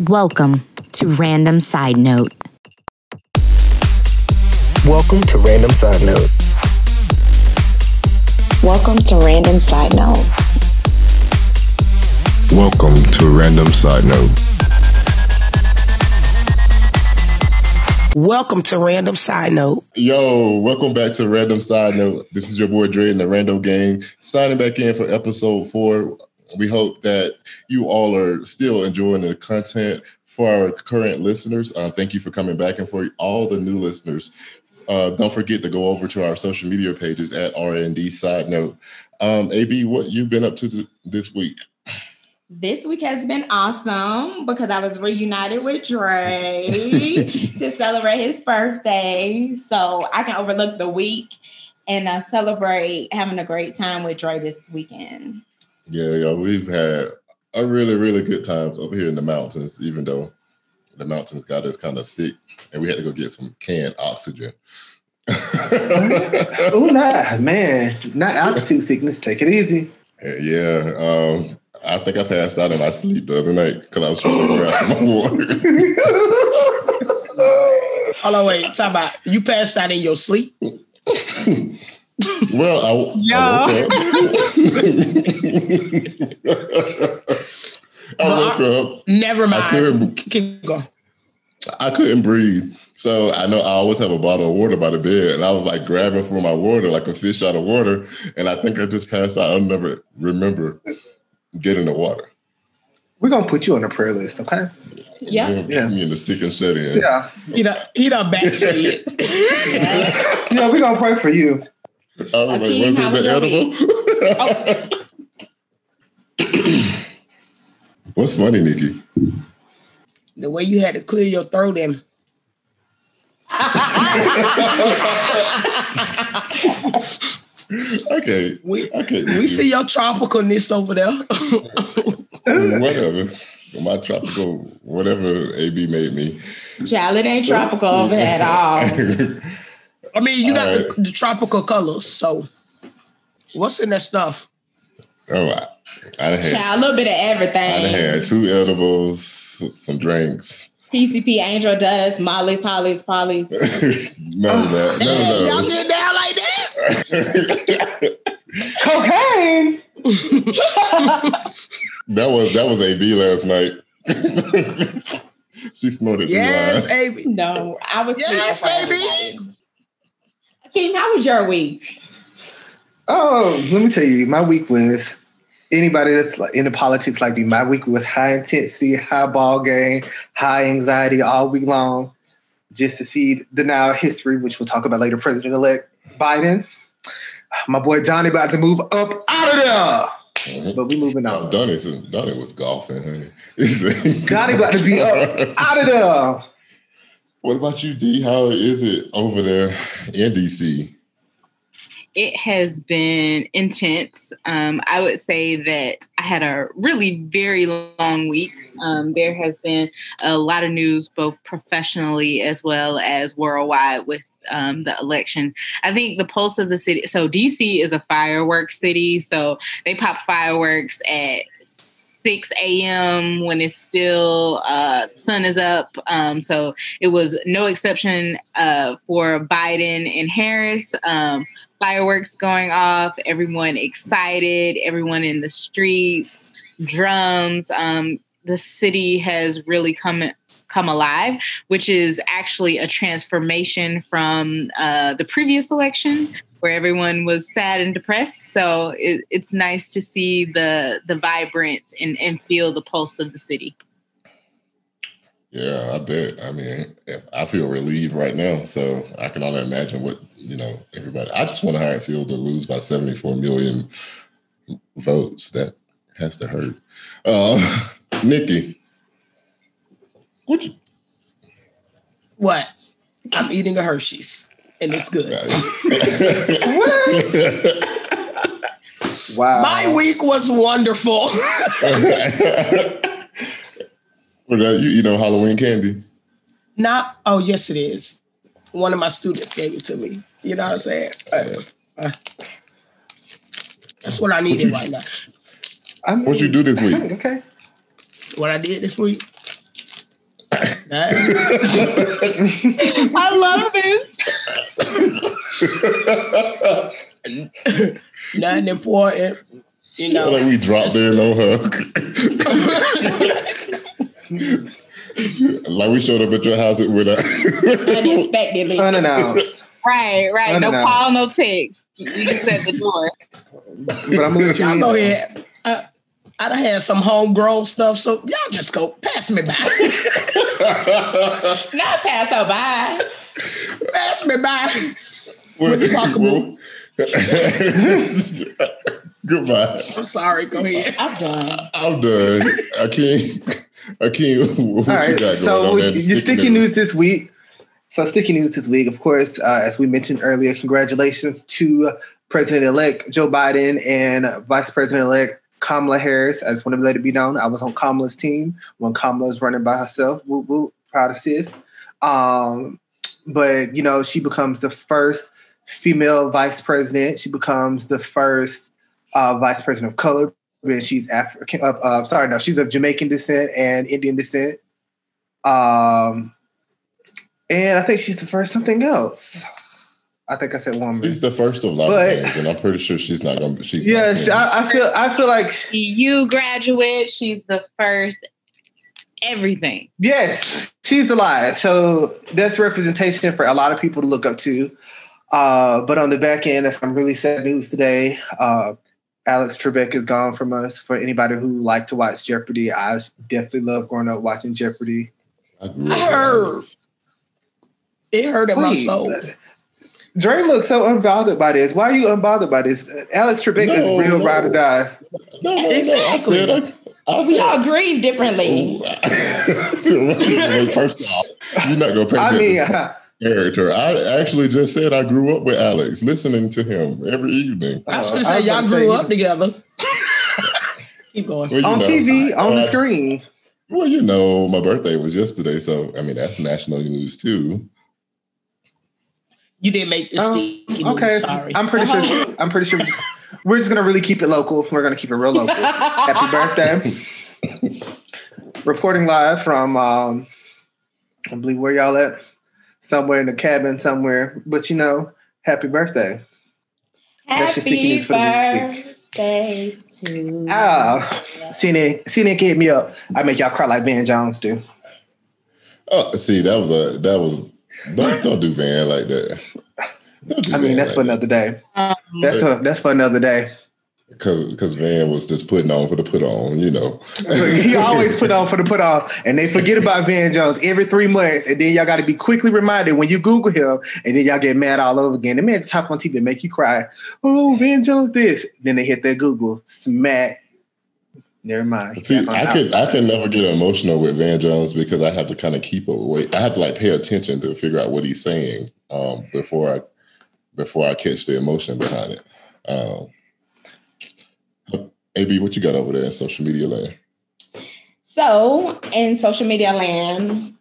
Welcome to Random Side Note. Welcome to Random Side Note. Welcome to Random Side Note. Welcome to Random Side Note. Welcome to Random Side Note. Yo, welcome back to Random Side Note. This is your boy Dre in the Rando Gang, signing back in for episode four. We hope that you all are still enjoying the content. For our current listeners, uh, thank you for coming back, and for all the new listeners, uh, don't forget to go over to our social media pages at RND Side Note. Um, AB, what you've been up to th- this week? This week has been awesome because I was reunited with Dre to celebrate his birthday. So I can overlook the week and uh, celebrate having a great time with Dre this weekend. Yeah, yeah, we've had a really, really good times over here in the mountains, even though the mountains got us kind of sick and we had to go get some canned oxygen. oh, nah, man, not altitude sickness. Take it easy. Yeah, um, I think I passed out in my sleep the other night because I was trying to grab my water. Hold on, wait. Talk about you passed out in your sleep. well, I, I woke up. I woke up. Never I mind. couldn't, Keep going. I couldn't breathe. So I know I always have a bottle of water by the bed, and I was like grabbing for my water like a fish out of water, and I think I just passed out. I'll never remember getting the water. We're gonna put you on the prayer list, okay? Yeah. Yeah. Me in the sick and shut in. Yeah, He done, he done backslid. yeah, we're gonna pray for you. I was Akeem, how like, was was it your edible? What's funny, Nikki? the way you had to clear your throat and Okay, we okay. we see your tropicalness over there. whatever. My tropical, whatever AB made me. Child, it ain't tropical over at all. I mean, you got All the, the tropical colors. So, what's in that stuff? oh, I, I done had, Child, a little bit of I done everything. had two edibles, some drinks. PCP, Angel Dust, Molly's, Holly's, Polly's. None of that. None Hey, y'all get down like that? Cocaine. that was that was AB last night. she snorted. through Yes, AB. No, I was Yes, speaking for baby. how was your week? Oh, let me tell you, my week was. Anybody that's into politics like me, my week was high intensity, high ball game, high anxiety all week long, just to see the now history, which we'll talk about later. President elect Biden, my boy Johnny about to move up out of there, but we moving on. Donnie, Donnie was golfing. Honey. Johnny about to be up out of there. What about you, D? How is it over there in DC? it has been intense. Um, I would say that I had a really very long week. Um, there has been a lot of news, both professionally as well as worldwide, with um, the election. I think the pulse of the city. So DC is a fireworks city, so they pop fireworks at 6 a.m. when it's still uh, sun is up. Um, so it was no exception uh, for Biden and Harris. Um, fireworks going off, everyone excited, everyone in the streets, drums. Um, the city has really come come alive, which is actually a transformation from uh, the previous election where everyone was sad and depressed. So it, it's nice to see the the vibrant and, and feel the pulse of the city. Yeah, I bet. I mean, I feel relieved right now, so I can only imagine what you know. Everybody, I just wonder how it feels to lose by seventy-four million votes. That has to hurt. Uh, Nikki, what? You, What? I'm eating a Hershey's, and it's good. Wow. My week was wonderful. What about you? You know Halloween candy. Not. Oh, yes, it is. One of my students gave it to me. You know what I'm saying? Uh, uh, that's what I needed right now. I mean, What you do this week? Okay. What I did this week. I love this. Nothing important. You know. like we dropped in on her. like we showed up at your house with a Unexpectedly. Unannounced. Right, right. No call, no text. You just at the door. But I'm gonna let you in. go ahead. I, I done had some homegrown stuff, so y'all just go pass me by. Not pass her by. pass me by. With the pocketbook. Goodbye. I'm sorry. Go ahead. I'm done. I'm done. I can't. I can't. What All you right. got going So on, with man? your sticky news this week. So sticky news this week, of course, uh, as we mentioned earlier, congratulations to President-elect Joe Biden and Vice President-elect Kamala Harris. I just want to let it be known, I was on Kamala's team when Kamala was running by herself. Woo woo, proud of sis. Um, but you know, she becomes the first female vice president. She becomes the first uh, vice president of color. And she's African. Uh, uh, sorry, no, she's of Jamaican descent and Indian descent. Um, and I think she's the first something else. I think I said woman. She's the first of a lot But- of things, and I'm pretty sure she's not gonna. She's Yeah, not she- I, I feel. I feel like You graduate, she's the first everything. yes, she's alive. So that's representation for a lot of people to look up to. Uh, but on the back end, that's some really sad news today. Uh, Alex Trebek is gone from us. For anybody who liked to watch Jeopardy, I definitely love growing up watching Jeopardy. I, I heard. It hurt in my Please. soul. Dre looks so unbothered by this. Why are you unbothered by this? Alex Trebek No, is real no. ride or die. No, no, no. Exactly. I said. I, I We all grieve differently. Wait, First off, you're not gonna pay I mean, attention character. I actually just said I grew up with Alex, listening to him every evening. I Uh, should have I said y'all gonna grew say- up together. Keep going. Well, on know, TV, on the uh, screen. Well, you know, my birthday was yesterday, so I mean that's national news too. You didn't make this Oh, sticky news. Okay, Sorry. I'm pretty sure. I'm pretty sure. We're just gonna really keep it local. We're gonna keep it real local. Happy birthday! Reporting live from um, I believe where y'all at? Somewhere in the cabin, somewhere. But you know, happy birthday! That's your sticky Happy news for the week. birthday to Ah, CNN, CNN hit me up. I make y'all cry like Van Jones do. Oh, see, that was a that was don't don't do Van like that. Don't do I mean, that's like for another day. Um, That's a, that's for another day. Cause, cause Van was just putting on for the put on, you know. he always put on for the put on, and they forget about Van Jones every three months, and then y'all got to be quickly reminded when you Google him, and then y'all get mad all over again. The man just hop on TV and make you cry. Oh, Van Jones, this. Then they hit that Google smack. Never mind. See, I house. can I can never get emotional with Van Jones because I have to kind of keep away. I have to like pay attention to figure out what he's saying um, before I before I catch the emotion behind it. Um, AB, what you got over there in social media land? So, in social media land,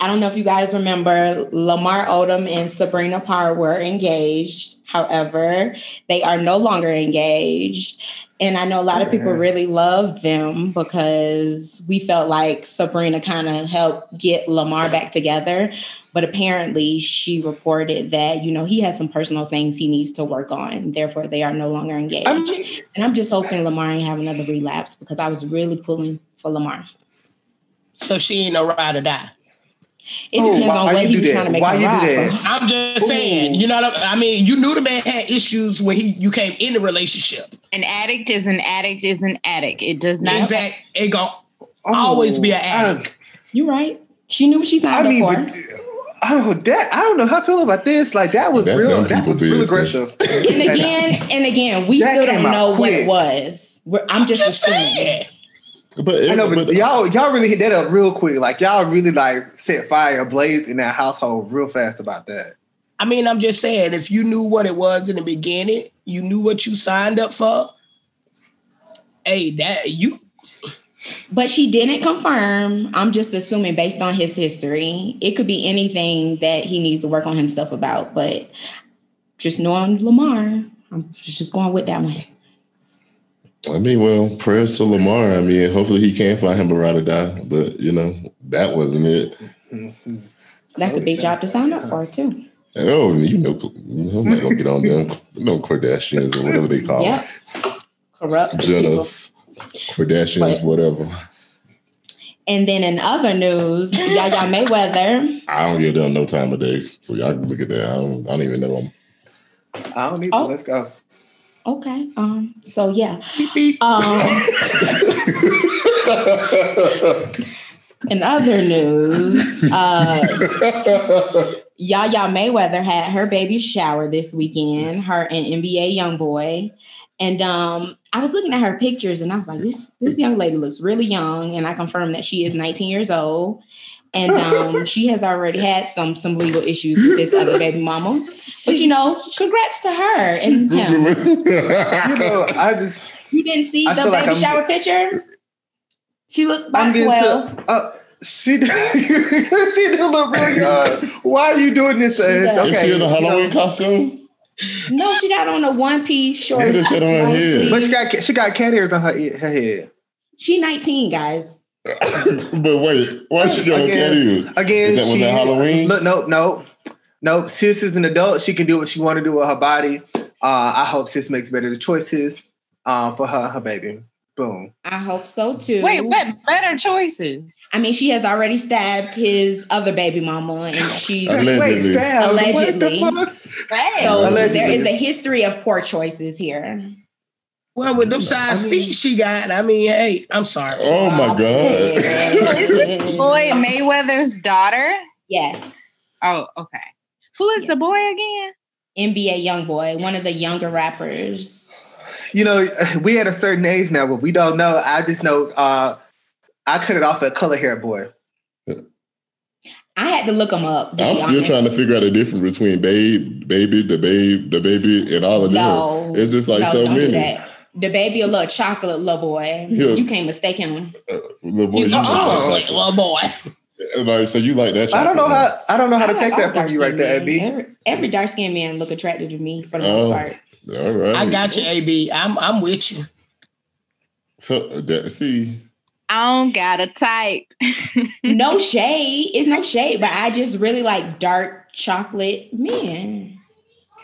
I don't know if you guys remember Lamar Odom and Sabrina Parr were engaged. However, they are no longer engaged. And I know a lot of people Mhm. really loved them because we felt like Sabrina kind of helped get Lamar back together. But apparently, she reported that, you know, he has some personal things he needs to work on. Therefore, they are no longer engaged. I mean, and I'm just hoping Lamar ain't have another relapse because I was really pulling for Lamar. So she ain't no ride or die. It Oh, depends why on what you he was trying to make Why her you do ride that? for. I'm just saying, you know what I I mean? You knew the man had issues when he you came in the relationship. an addict is an addict is an addict. It does not. Exact. It go always be oh, an addict. You're right. She knew what she I signed mean, up but, for. oh, that I don't know how I feel about this. Like that was That's real. That people was real aggressive. And again, and again, we That still don't out know what it was. We're, I'm just, Just assuming. saying. But, I know, but, but uh, y'all y'all really hit that up real quick. Like y'all really like set fire ablaze in that household real fast about that. I mean, I'm just saying, if you knew what it was in the beginning, you knew what you signed up for. Hey, that you But she didn't confirm. I'm just assuming based on his history. It could be anything that he needs to work on himself about. But just knowing Lamar, I'm just going with that one. I mean, well, prayers to Lamar. I mean, hopefully he can find him a ride or die. But you know, that wasn't it. That's a big job to sign up for too. Oh, you know, I'm not gonna get on them. No Kardashians or whatever they call Yep. Corrupt them. people. Jenners, Kardashians, But- whatever. And then in other news, Yaya Mayweather. I don't give them no time of day, so y'all can look at that. I don't, I don't even know them. I don't need Oh. to. Let's go. Okay. Um. So yeah. Beep, beep. Um. In other news, uh, Yaya Mayweather had her baby shower this weekend. Her and NBA YoungBoy, and um, I was looking at her pictures, and I was like, "This this young lady looks really young." And I confirmed that she is 19 years old, and um, she has already had some some legal issues with this other baby mama. But you know, congrats to her and him. You know, I just You didn't see I the feel like baby shower picture? She looked I'm about 12. to. Uh, she did, she did look really young. Why are you doing this to us? Yeah. Is Okay, she in a Halloween costume? No, she got on a one piece short. Look at that shit on her head. But she got she got cat ears on her her head. She 19, guys. but wait, why she gonna Again, cat ear? Again, Is that- was that Halloween? Look, nope, nope, nope. Sis is an adult. She can do what she want to do with her body. Uh, I hope sis makes better choices uh, for her her baby. Boom. I hope so too. Wait, what better choices? I mean, she has already stabbed his other baby mama, and she's Allegedly. Wait, stab. Allegedly. What the fuck? so Allegedly. there is a history of poor choices here. Well, with them size I mean- feet she got, I mean, hey, I'm sorry. Oh my god. Floyd Mayweather's daughter. yes. Oh, okay. Who is the boy again? NBA young boy, one of the younger rappers. You know, we at a certain age now, but we don't know. I just know uh, I cut it off at color hair boy. I had to look him up. I'm still honest. trying to figure out the difference between babe, baby, the babe, the baby, and all of No, them. It's just like no, so don't do many. That. The baby, a little chocolate little boy. Yeah. You can't mistake him. Uh, little boy, He's you a just like, little boy. like, so you like that? I don't know how I don't know how to I take like all that from you right there, dark-skinned. AB. Every, every dark skinned man look attractive to me for the most Oh. part. All right. I got you, AB. I'm I'm with you. So that, see, I don't got a type. No shade. It's no shade, but I just really like dark chocolate men.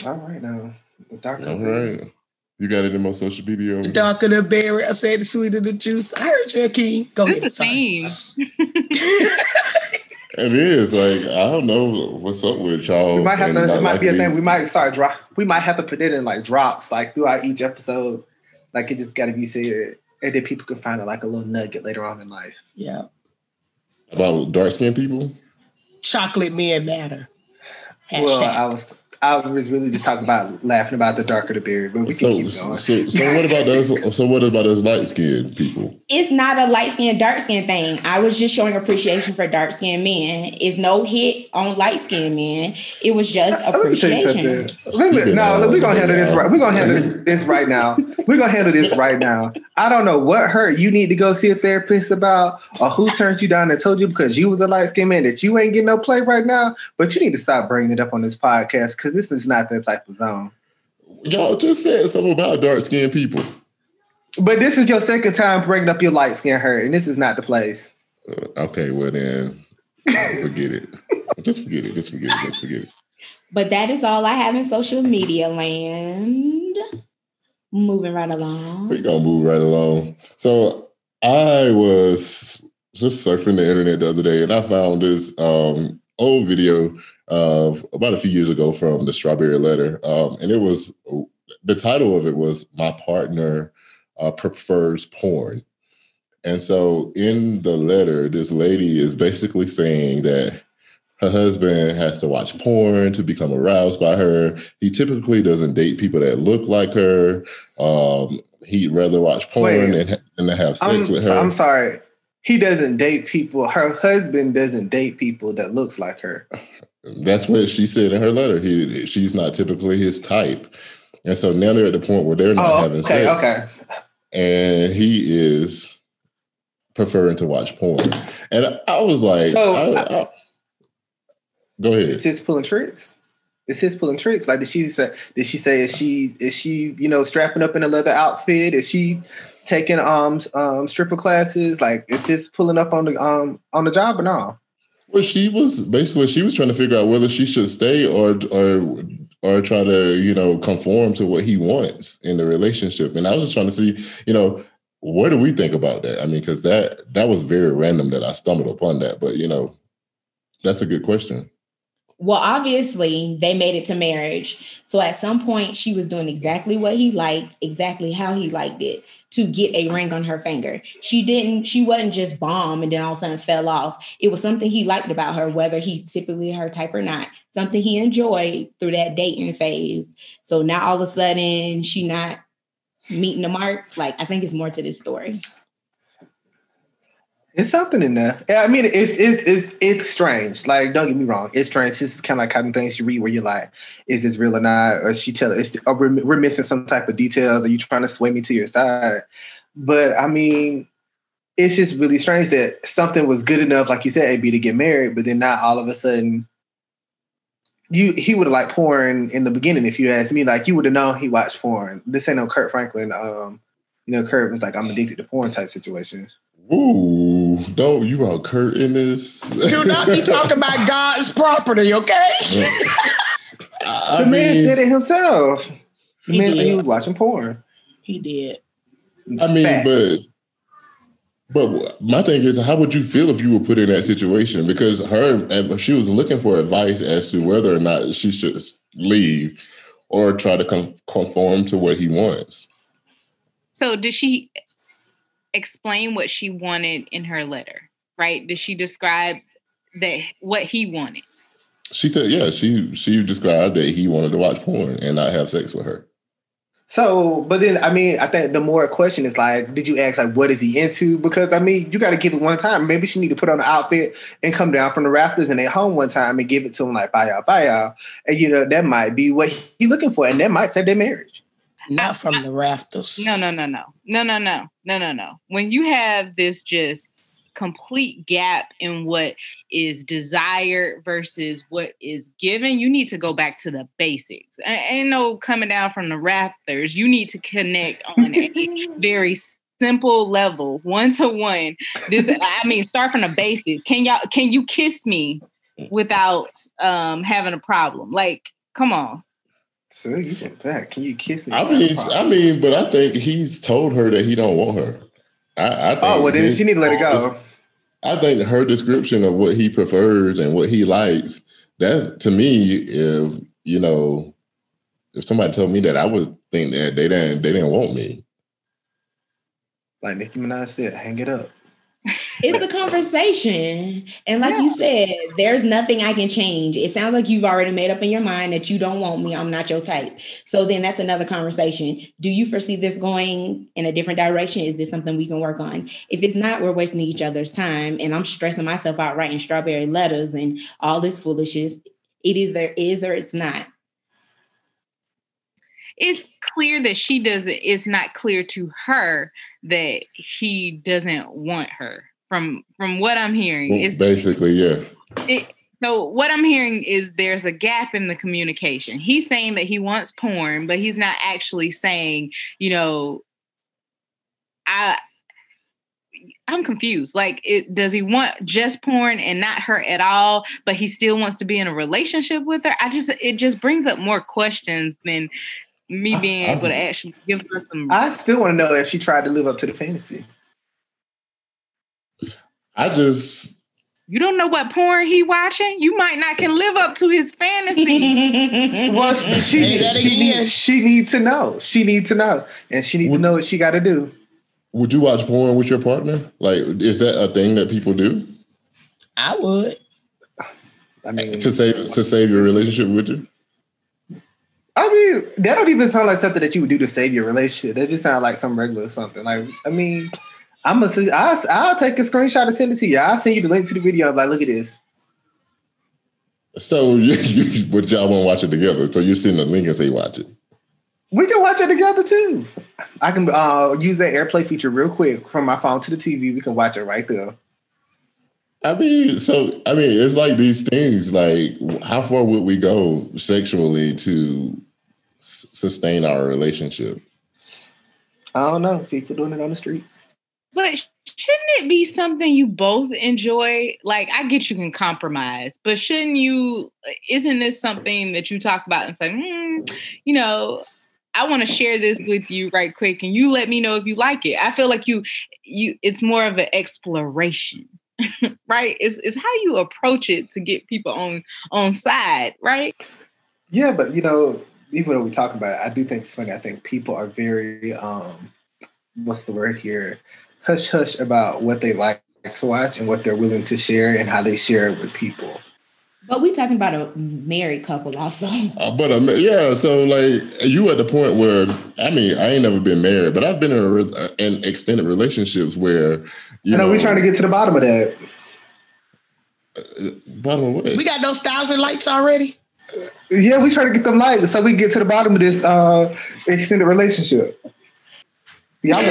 All right now. The darker all right. You got it in more social media? The darker the berry, I said the sweeter the juice. I heard you, Key. Go This ahead. is a sorry. theme. It is like I don't know what's up with y'all. We might have to. It might be a liking thing. We might start drop. We might have to put it in like drops, like throughout each episode. Like it just got to be said, and then people can find it like a little nugget later on in life. Yeah. about dark skinned people. Chocolate men matter. Well, I was I was really just talking about laughing about the darker the berry, but we can So, keep so, going. so, what about those? So, what about those light skinned people? It's not a light skinned, dark skinned thing. I was just showing appreciation for dark skinned men. It's no hit on light skinned men. It was just Let me appreciation. Let me, no, of- we're gonna handle this right. We're gonna handle this right now. We're gonna handle this right now. I don't know what hurt you need to go see a therapist about, or who turned you down and told you because you was a light skinned man that you ain't getting no play right now. But you need to stop bringing it up on this podcast because this is not that type of zone. Y'all just said something about dark skinned people. But this is your second time bringing up your light skin hurt, and this is not the place. Uh, okay, well then, forget it. Just forget it. Just forget it. Just forget it. But that is all I have in social media land. Moving right along. We gonna move right along. So I was just surfing the internet the other day, and I found this um, old video of about a few years ago from the Strawberry Letter, um, and it was the title of it was "My Partner uh, Prefers Porn." And so in the letter, this lady is basically saying that her husband has to watch porn to become aroused by her. He typically doesn't date people that look like her. Um, he'd rather watch porn Wait. and, and have sex I'm, with her. I'm sorry. He doesn't date people. Her husband doesn't date people that looks like her. That's what she said in her letter. He she's not typically his type. And so now they're at the point where they're not Oh, having okay, sex. okay. And he is preferring to watch porn. And I was like, So, I- I- go ahead. Is sis pulling tricks? Is sis pulling tricks? Like did she say did she say is she is she, you know, strapping up in a leather outfit? Is she taking um um stripper classes? Like, is this pulling up on the um on the job or no? Well, she was basically she was trying to figure out whether she should stay or or or try to you know conform to what he wants in the relationship. And I was just trying to see, you know, what do we think about that? I mean, because that that was very random that I stumbled upon that, but you know, that's a good question. Well, obviously, they made it to marriage. So at some point, she was doing exactly what he liked, exactly how he liked it to get a ring on her finger. She didn't, she wasn't just bomb and then all of a sudden fell off. It was something he liked about her, whether he's typically her type or not, something he enjoyed through that dating phase. So now all of a sudden, she not meeting the mark. Like, I think it's more to this story. It's something in there. Yeah, I mean, it's it's it's it's strange. Like, don't get me wrong, it's strange. This is kind of like kind of things you read where you're like, "Is this real or not?" Or she tell us, "Or we're, we're missing some type of details." Are you trying to sway me to your side? But I mean, it's just really strange that something was good enough, like you said, AB, to get married, but then not all of a sudden. You he would have liked porn in the beginning if you asked me. Like you would have known he watched porn. This ain't no Kirk Franklin. Um, you know, Kirk was like, "I'm addicted to porn" type situation. Ooh, don't you brought Kirk in this. Do not be talking about God's property, okay? I the man mean, said it himself. The He man said he was watching porn. he did. I mean, Fact. but but my thing is, how would you feel if you were put in that situation? Because her, she was looking for advice as to whether or not she should leave or try to conform to what he wants. So did she explain what she wanted in her letter? Right? Did she describe that what he wanted? She said, yeah, she she described that he wanted to watch porn and not have sex with her. So, but then I mean, I think the more question is like, did you ask like what is he into? Because I mean, you got to give it one time. Maybe she need to put on an outfit and come down from the rafters and at home one time and give it to him like bye y'all, bye y'all. And you know, that might be what he looking for, and that might save their marriage. Not from I, the rafters. No, no, no, no. No, no, no. No, no, no. When you have this just complete gap in what is desired versus what is given, you need to go back to the basics. Ain't no coming down from the rafters. You need to connect on a very simple level, one to one. This, I mean, start from the basics. Can y'all? Can you kiss me without um, having a problem? Like, come on. So you went back. Can you kiss me? I mean, I mean, but I think he's told her that he don't want her. I, I think oh well, then she need to let it go. I think her description of what he prefers and what he likes, that to me, if you know, if somebody told me that, I would think that they didn't they didn't want me. Like Nicki Minaj said, hang it up. It's the conversation. And like you said, there's nothing I can change. It sounds like you've already made up in your mind that you don't want me. I'm not your type. So then that's another conversation. Do you foresee this going in a different direction? Is this something we can work on? If it's not, we're wasting each other's time. And I'm stressing myself out writing strawberry letters and all this foolishness. It either is or it's not. it's clear that she doesn't it's not clear to her that he doesn't want her from from what i'm hearing is Basically, yeah. it, so what i'm hearing is there's a gap in the communication. He's saying that he wants porn but he's not actually saying you know i i'm confused. Like it does he want just porn and not her at all but he still wants to be in a relationship with her? I just it just brings up more questions than me being able to actually give her some I still want to know if she tried to live up to the fantasy. I just you don't know what porn he watching you might not can live up to his fantasy Well, she Say that she need, she need to know. She need to know, and she need to know what she got to do. would you watch porn with your partner? Like, is that a thing that people do I would. I mean, to save to save your relationship would you? I mean, that don't even sound like something that you would do to save your relationship. That just sounds like some regular something. Like, I mean, I'm gonna, I'll, I'll take a screenshot and send it to you. I'll send you the link to the video. Like, look at this. So you, you but y'all won't watch it together. So you're send the link and say watch it. We can watch it together too. I can uh, use that AirPlay feature real quick from my phone to the TV. We can watch it right there. I mean, so I mean, it's like these things. Like, how far would we go sexually to s- sustain our relationship? I don't know. People doing it on the streets. But shouldn't it be something you both enjoy? Like, I get you can compromise, but shouldn't you? Isn't this something that you talk about and say, hmm, you know, I want to share this with you right quick, and you let me know if you like it. I feel like you, you, it's more of an exploration, right? It's it's how you approach it to get people on on side, right? Yeah, but you know, even though we talk about it, I do think it's funny. I think people are very um what's the word here? Hush hush about what they like to watch and what they're willing to share and how they share it with people. But we talking about a married couple also. Uh, but um, yeah, so like you at the point where I mean I ain't never been married, but I've been in, a, re- in extended relationships where you I know, we're trying to get to the bottom of that. bottom of what? We got those thousand lights already. Yeah, we try to get them likes so we get to the bottom of this uh extended relationship. Y'all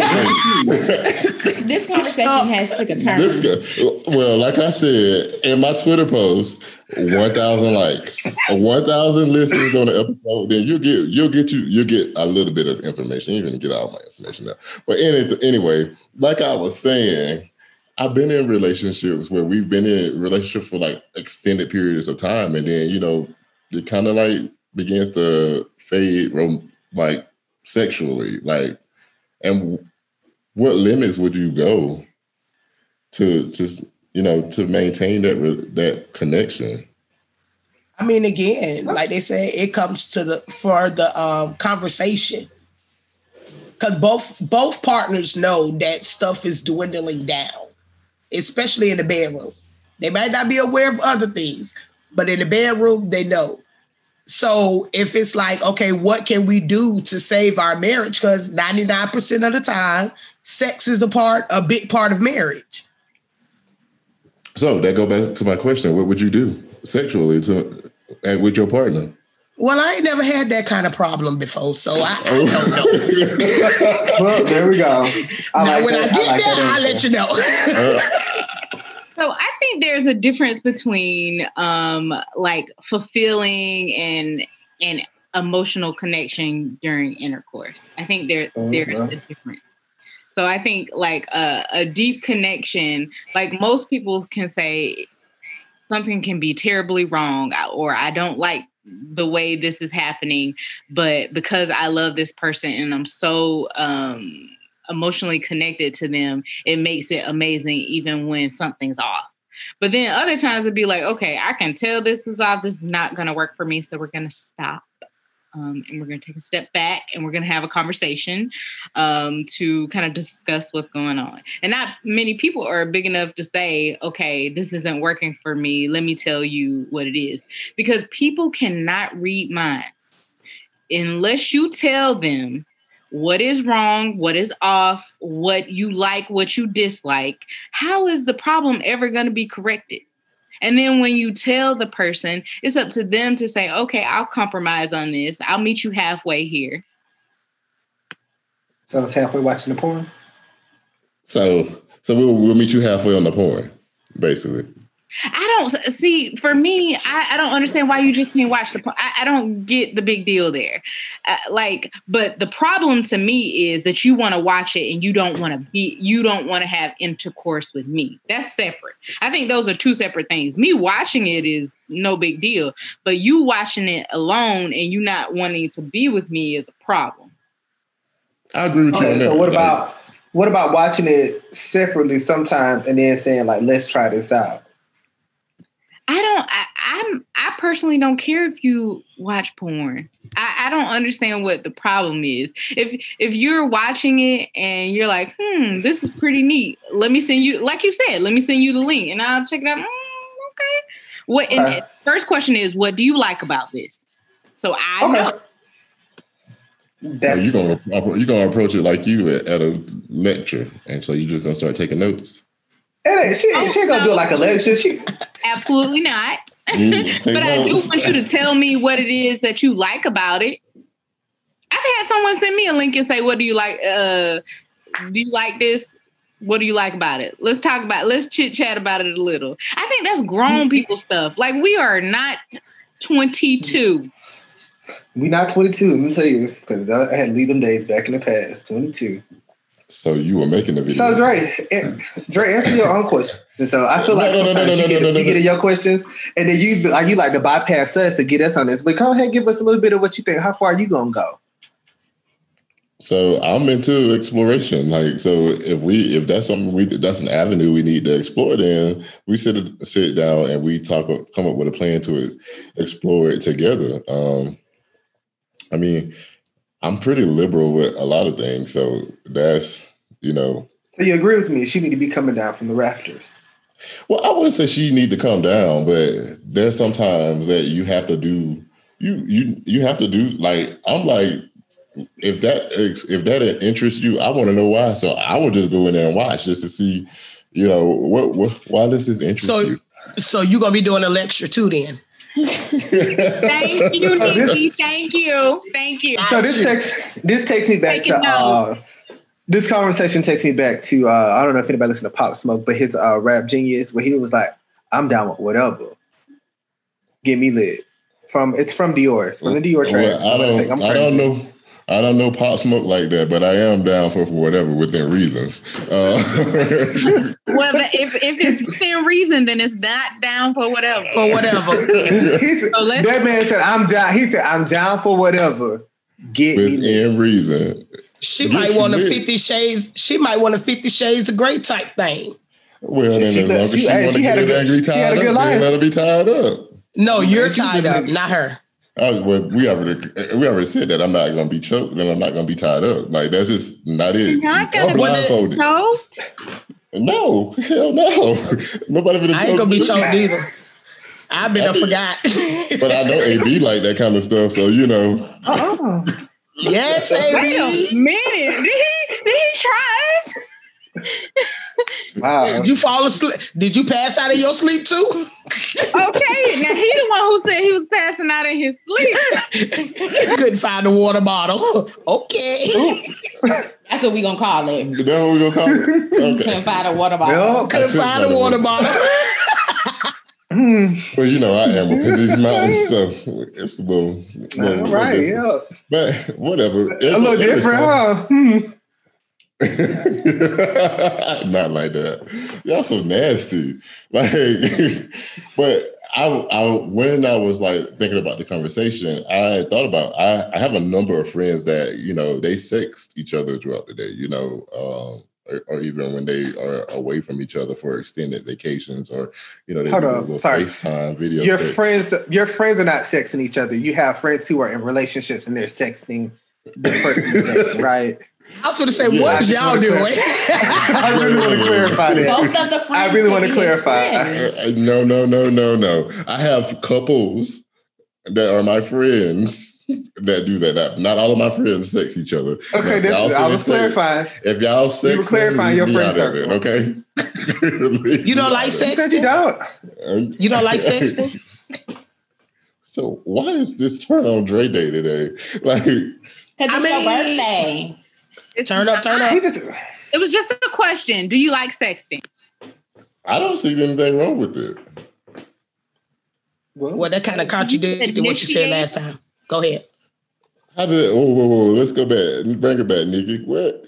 This conversation has took a turn. This guy, well, like I said in my Twitter post, one thousand likes, one thousand listens on the episode, then you'll get you'll get you you'll get a little bit of information. You're gonna get all my information now. But any, anyway, like I was saying, I've been in relationships where we've been in relationships for like extended periods of time, and then you know it kind of like begins to fade, like sexually, like and what limits would you go to just you know to maintain that that connection I mean, again, like they say, it comes to the for the um, conversation because both both partners know that stuff is dwindling down, especially in the bedroom. They might not be aware of other things, but in the bedroom, they know. So if it's like, okay, what can we do to save our marriage? Because 99% of the time, sex is a part, a big part of marriage. so that go back to my question what would you do sexually to and with your partner Well, I ain't never had that kind of problem before, so I, I don't know. well, there we go. I now, like when that. I get like there, that I'll let you know. Uh, so I think there's a difference between um like fulfilling and and emotional connection during intercourse. I think there Oh, there's a difference. So I think like a, a deep connection, like most people can say something can be terribly wrong or I don't like the way this is happening, but because I love this person and I'm so um emotionally connected to them, it makes it amazing even when something's off. But then other times it'd be like, okay, I can tell this is off. This is not going to work for me. So we're going to stop. Um, and we're going to take a step back and we're going to have a conversation um, to kind of discuss what's going on. And not many people are big enough to say, okay, this isn't working for me. Let me tell you what it is. Because people cannot read minds unless you tell them what is wrong, what is off, what you like, what you dislike, how is the problem ever going to be corrected? And then when you tell the person, it's up to them to say, okay, I'll compromise on this. I'll meet you halfway here. So it's halfway watching the porn. so so we'll, we'll meet you halfway on the porn basically I don't see. For me, I, I don't understand why you just can't watch the. I, I don't get the big deal there. Uh, like, but the problem to me is that you want to watch it and you don't want to be. You don't want to have intercourse with me. That's separate. I think those are two separate things. Me watching it is no big deal, but you watching it alone and you not wanting to be with me is a problem. i agree with you Okay, so what about what about watching it separately sometimes and then saying like, let's try this out? I don't. I, I'm. I personally don't care if you watch porn. I, I don't understand what the problem is. If if you're watching it and you're like, hmm, this is pretty neat. Let me send you, like you said, let me send you the link and I'll check it out. Mm, okay. What? And Okay. first question is, what do you like about this? So I Okay. know. so you're gonna you're gonna approach it like you at, at a lecture and so you're just gonna start taking notes it ain't, she, Oh, she ain't gonna do it like a lecture. She Absolutely not. Mm, take but I do want you to tell me what it is that you like about it. I've had someone send me a link and say, "What do you like? Uh, do you like this? What do you like about it? Let's talk about. Let's chit chat about it a little." I think that's grown people stuff. Like we are not twenty two. We not 22. Let me tell you, because I had to leave them days back in the past. 22. So you were making the video. So Dre, eh, Dre, answer your own questions. So I feel like No, no, no, you get, no, no, you get your questions, and then you like you like to bypass us to get us on this. But go ahead, give us a little bit of what you think. How far are you gonna go? So I'm into exploration. Like, so if we, if that's something we, that's an avenue we need to explore, then we sit sit down and we talk, come up with a plan to explore it together. Um, I mean, I'm pretty liberal with a lot of things, so that's you know. So you agree with me? She need to be coming down from the rafters. Well, I wouldn't say she need to come down, but there's sometimes that you have to do. You you you have to do like I'm like if that if that interests you, I want to know why. So I would just go in there and watch just to see, you know, what, what why does this interest So, you? so you gonna be doing a lecture too then? Thank you, this- Nikki. Thank you. Thank you. So this takes this takes me back to uh, this conversation takes me back to uh, I don't know if anybody listened to Pop Smoke, but his uh, rap genius where he was like, "I'm down with whatever, get me lit." From it's from Dior, it's from the Dior track. Well, I don't I don't know. I don't know pop smoke like that, but I am down for, for whatever within reasons. Uh, Well, if, if it's within reason, then it's not down for whatever. For whatever. Said, So let's- that man said, "I'm down." He said, "I'm down for whatever, get me lit." within reason. She Get might want a. Fifty Shades. She might want a Fifty Shades of Grey type thing. Well, She- then she as let- long as she- she, hey, want to she had get a good- angry she had a tied good up, life. then let her be tied up. No, you're tied up, not her. I, well, we already we already said that I'm not going to be choked and I'm not going to be tied up. Like that's just not it. You're not gonna be blindfolded. choked. No, hell no. Nobody gonna I ain't gonna be choked either. I've been I I think- forgot. But I know AB like that kind of stuff, so you know. Uh-uh. yes, Wait a AB. minute. Did he did he try us? Wow. Did you fall asleep? Did you pass out of your sleep too? Okay. Now he the one who said he was passing out in his sleep. Couldn't find the water bottle. Okay. That's what we gonna call it. You know what we gonna call it? Couldn't find a water bottle. Well, Couldn't find a water bottle. hmm. Well, you know I am because these mountains, so it's a little, little All right, little yeah. different. But whatever. It- A little it different, huh? Not like that. Y'all so nasty. Like, but I, I, when I was like thinking about the conversation, I thought about I, I have a number of friends that you know they sexed each other throughout the day. You know, um, or, or even when they are away from each other for extended vacations, or you know, they Hold do a little sorry. FaceTime video. Your sex. friends, your friends are not sexing each other. You have friends who are in relationships and they're sexting the person, dating, right? I was gonna say, Yeah, what I is just y'all doing? I really want to clarify Both of the friends. I really want to could be his clarify. friends. Uh, No, no, no, no, no. I have couples that are my friends that do that. Not, not all of my friends sex each other. Okay, this is, I say was clarifying. If y'all sex, you were clarifying your friend circle. okay? You don't like You said you don't. You don't like sexting? So why is this turn on Dre Day today? Like, Cause it's I your birthday. It's Turn up, turn up. He just It was just a question. Do you like sexting? I don't see anything wrong with it. well, Well, that kind of contradicted what you said last time. Go ahead. How did? Whoa, whoa, whoa! Let's go back. Bring it back, Nikki. What?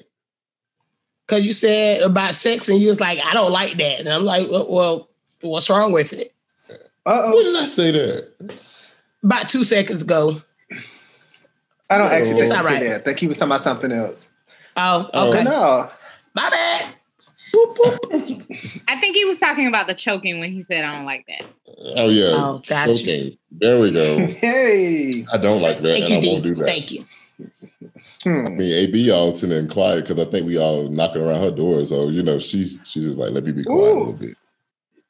Cause you said about sex and you was like, I don't like that. And I'm like, well, well what's wrong with it? Uh-oh. When oh. did I say that? About two seconds ago. I don't actually It's think all he right. said that. I think he was talking about something else. Oh, Oh. okay. No. My bad. Boop, boop. I think he was talking about the choking when he said I don't like that. Oh yeah. Oh, got you. okay. There we go. Hey. I don't like that, Thank and you, I won't D. do that. Thank you. I Hmm. mean, AB all sitting in quiet because I think we all knocking around her door. So you know, she she's just like, let me be quiet a little bit.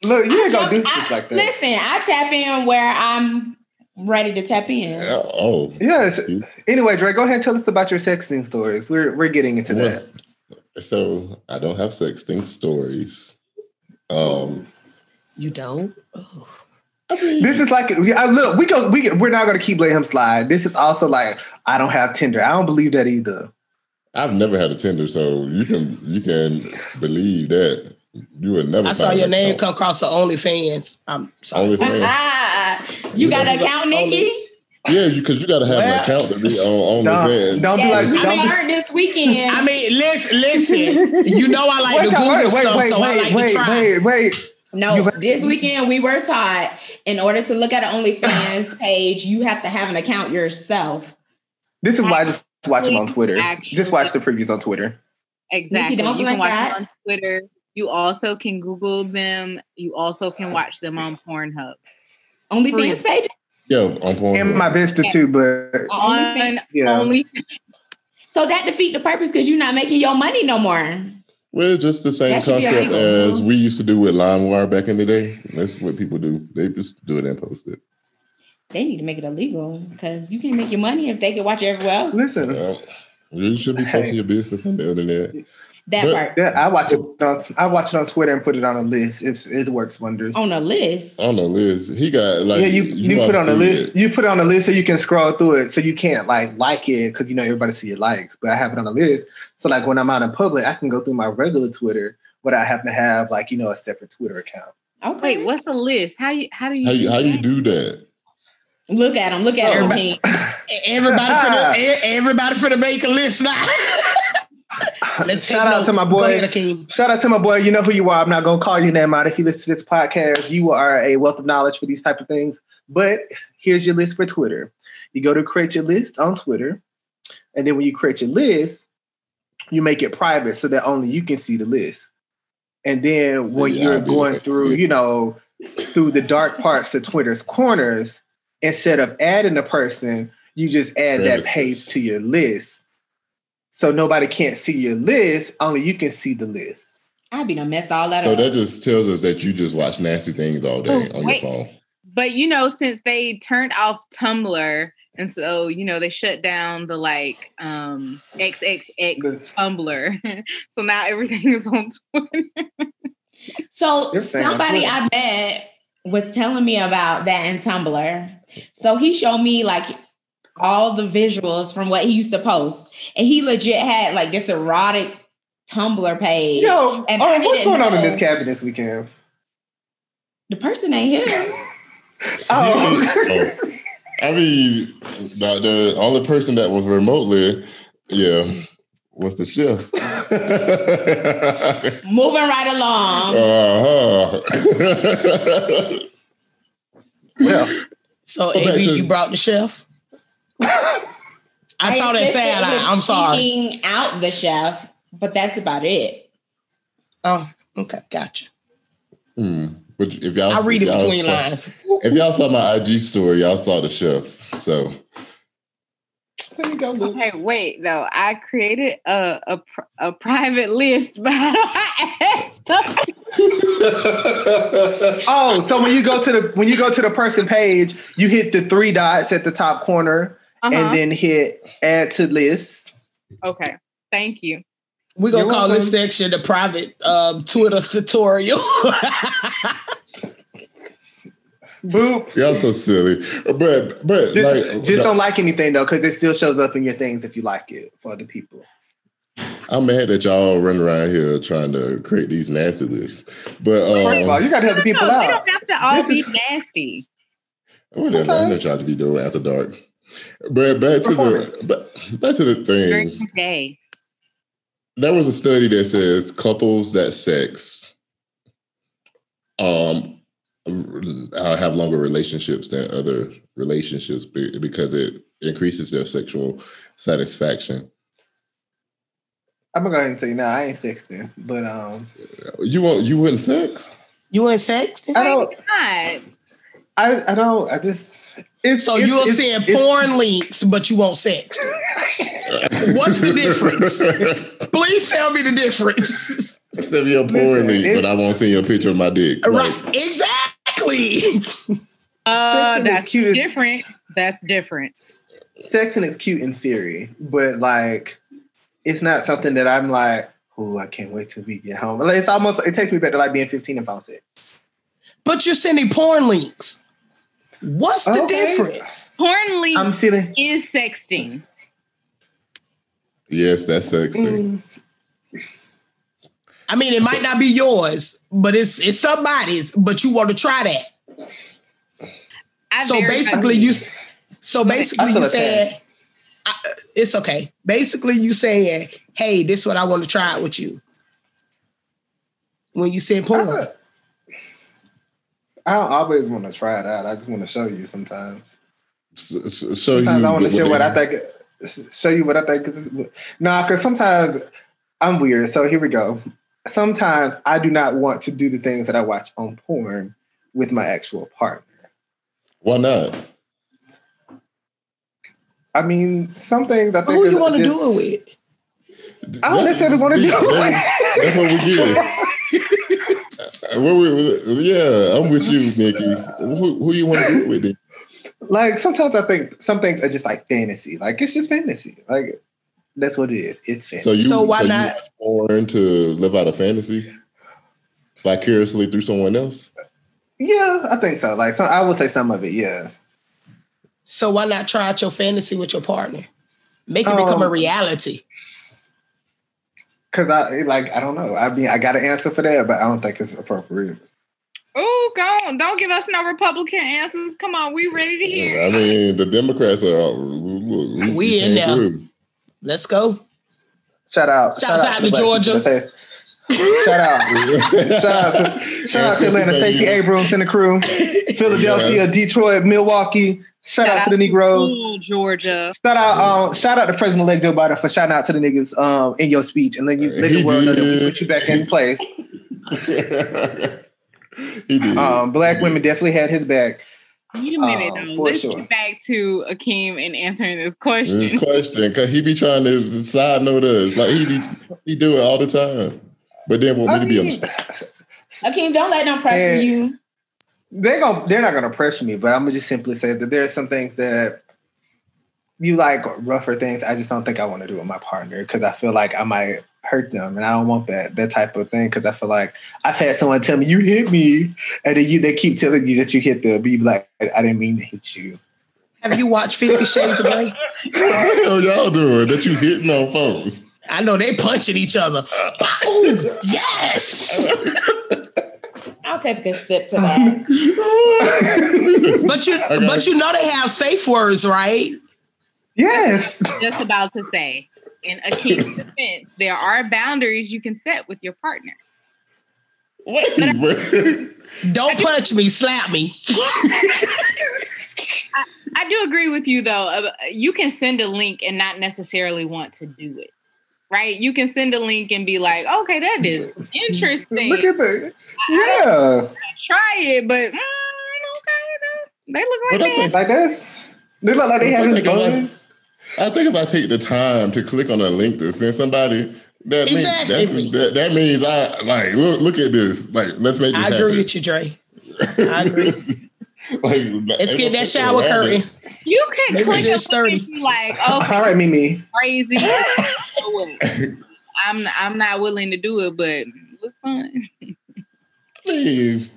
Look, you ain't gonna I- do I- this like that. Listen, I tap in where I'm ready to tap in. Uh, Oh, Yes. Anyway, Dre, go ahead and tell us about your sexting stories. We're we're getting into Well, that. so I don't have sexting stories. Um, You don't? Oh. I mean, This is like I look, we go we we're not gonna keep letting him slide. This is also like I don't have Tinder. I don't believe that either. I've never had a Tinder, so you can you can believe that you would never. I saw your name count. come across the OnlyFans. I'm sorry. OnlyFans. Ah, you got an account, Nikki? Yeah, because you, got to have Well, an account to be on, OnlyFans. Don't, don't be like, we don't be, learned this weekend. I mean, listen, listen. You know I like wait, to Google wait, wait, stuff, wait, so I like wait, to try. wait, wait. no, you- this weekend we were taught in order to look at an OnlyFans page, you have to have an account yourself. This is why I just watch them on Twitter. Actually- Just watch the previews on Twitter. Exactly. don't you like can watch that. them on Twitter. You also can Google them. You also can watch them on Pornhub. OnlyFans page? Yeah, on porn. And my Vista too, but OnlyFans. On yeah. only So that defeat the purpose because you're not making your money no more. Well, just the same That should be concept as we used to do with LimeWire back in the day. That's what people do. They just do it and post it. They need to make it illegal because you can't make your money if they can watch everywhere else. listen, you should be posting Hey. your business on the internet. That but- part yeah, I watch it. On, I watch it on Twitter and put it on a list. It's, it works wonders. on a list. On a list. He got like yeah, you you, ought put on a list. it. You put it on a list so you can scroll through it, so you can't like like it because you know everybody see your likes. But I have it on a list, so like when I'm out in public, I can go through my regular Twitter without having to have like you know a separate Twitter account. Okay. wait, what's the list? How you how do you How you, do how do you do that? Look at them. Look at So- everybody. Everybody for the everybody for the make a list now. Let's Shout out to my boy. ahead, Shout out to my boy. You know who you are. I'm not gonna call your name out if you listen to this podcast. You are a wealth of knowledge for these type of things. But here's your list for Twitter. You go to create your list on Twitter, and then when you create your list, you make it private so that only you can see the list. And then when Yeah, you're going through, you know, through the dark parts of Twitter's corners, instead of adding a person, you just add that page to your list. So nobody can't see your list, only you can see the list. I be done messed all that So up. that just tells us that you just watch nasty things all day Oh, on wait. your phone. But you know, since they turned off Tumblr, and so you know they shut down the like um XXX The- Tumblr, so now everything is on Twitter. So You're saying on somebody Twitter. I met was telling me about that in Tumblr. So he showed me like all the visuals from what he used to post, and he legit had like this erotic Tumblr page. Yo, And oh, what's didn't going on in know. this cabin this weekend? The person ain't him. Oh, Oh. I mean, the, the only person that was remotely, yeah, was the chef. Moving right along. uh-huh. well, So, Go AB, you brought the chef. I saw that assisted sad eye. with I'm sorry. out the chef, but that's about it. Oh, okay, gotcha. Hmm. But if y'all, I read it between saw- lines. If y'all saw my IG story, y'all saw the chef. So Let me go look. Okay, wait though. I created a a, a private list, but how do I add stuff? oh, so when you go to the when you go to the person page, you hit the three dots at the top corner, Uh-huh. and then hit add to list. okay, thank you. We're gonna You're call this section the private um, Twitter tutorial. Boop. y'all so silly. But but Just, like, just don't like anything though, because it still shows up in your things if you like it for other people. I'm mad that y'all run around here trying to create these nasty lists. But First of all, um, you got to help the people No, they out. don't have to all This be is- nasty. whatever. I know sometimes- y'all to be doing after dark. But back to the but back to the During thing. the day. There was a study that says couples that sex um uh, have longer relationships than other relationships because it increases their sexual satisfaction. I'm gonna go ahead and tell you now. I ain't sexting, but um, You want you wouldn't sex? you in sex? I don't. I, I don't. I just. It's So it's- you're it's- seeing it's- porn links, but you won't sex. What's the difference? Please tell me the difference. Send me a porn Listen, link, but I won't see your picture of my dick. Like, right? Exactly. Uh, that's cute as- different. That's different. Sexing is cute in theory, but like, it's not something that I'm like. Oh, I can't wait till we get home. Like, it's almost. It takes me back to like being 15 and phone sex. but you're sending porn links. What's the Okay. difference? Porn link I'm feeling. is sexting. yes, that's sexting. Mm, I mean, it might not be yours, but it's it's somebody's. But you want to try that. I so basically, you So basically, you attacked. said I, it's okay. Basically, you saying, "Hey, this is what I want to try out with you." When you said porn, I, I always want to try it out. I just want to show you sometimes. S- s- Show Sometimes you I want to show what I think. Show you what I think. No, nah, because sometimes I'm weird. So here we go. Sometimes I do not want to do the things that I watch on porn with my actual partner. Why not? I mean, some things I think. who you want to do it with? I don't necessarily want to do That's, that's what we get. What we, yeah, I'm with you, Nikki. Who, who you want to do it with? then? Like sometimes I think some things are just like fantasy. Like it's just fantasy. Like that's what it is. It's fantasy. So you, So why you not- watch porn to live out a fantasy vicariously through someone else? yeah, I think so. Like some, I would say some of it. Yeah. So why not try out your fantasy with your partner? Make it become a Um, reality. Cause I like I don't know. I mean I got an answer for that, but I don't think it's appropriate. Oh, go on. Don't give us no Republican answers. Come on, we ready to hear. I mean, the Democrats are. all- We, We in there. Let's go. Shout out. Shout out the to black Georgia. People that say- Shout out. Shout out to shout out to Atlanta, Stacey Abrams and the crew. Philadelphia, Detroit, Milwaukee. Shout, out to the Negroes. Ooh, Georgia. Shout out, um, shout out to President elect Joe Biden for shouting out to the niggas um in your speech and then you let the world know that we put you back in place. he did. Um, black women definitely had his back. Wait a minute, Um, though. Let's sure. get back to Akeem and answering this question. This question, cause he be trying to side note us, like he be he do it all the time, but then want me to be on the mean, spot. Akeem, don't let them pressure Yeah. you. they're gonna they're not gonna pressure me, but I'm gonna just simply say that there are some things that you like rougher things. I just don't think I want to do with my partner because I feel like I might hurt them, and I don't want that that type of thing. Because I feel like I've had someone tell me you hit me, and then you they keep telling you that you hit them. Be like, I didn't mean to hit you. Have you watched Fifty Shades of Grey? What the hell y'all doing that you hitting on folks? I know they punching each other. Ooh, yes. I'll take a sip to that. But you, Okay. but you know they have safe words, right? yes, Just about to say, in Akeem's defense, there are boundaries you can set with your partner. Wait, wait. Don't punch me, slap me. I do agree with you though. Uh, You can send a link and not necessarily want to do it. Right? You can send a link and be like, okay, that is interesting. look at that. Yeah, Try it, but mm, okay, they look like But I that. think like this. They look like they I having think, fun. I, I think if I take the time to click on a link to send somebody, that Exactly. means that, that means I like look look at this. Like let's make this I agree with you, Dre. I agree. like, Let's get that shower curtain. You can Maybe click it's a link and be like, okay, All right, Mimi. crazy. So what? I'm I'm not willing to do it, but it look fun. Please.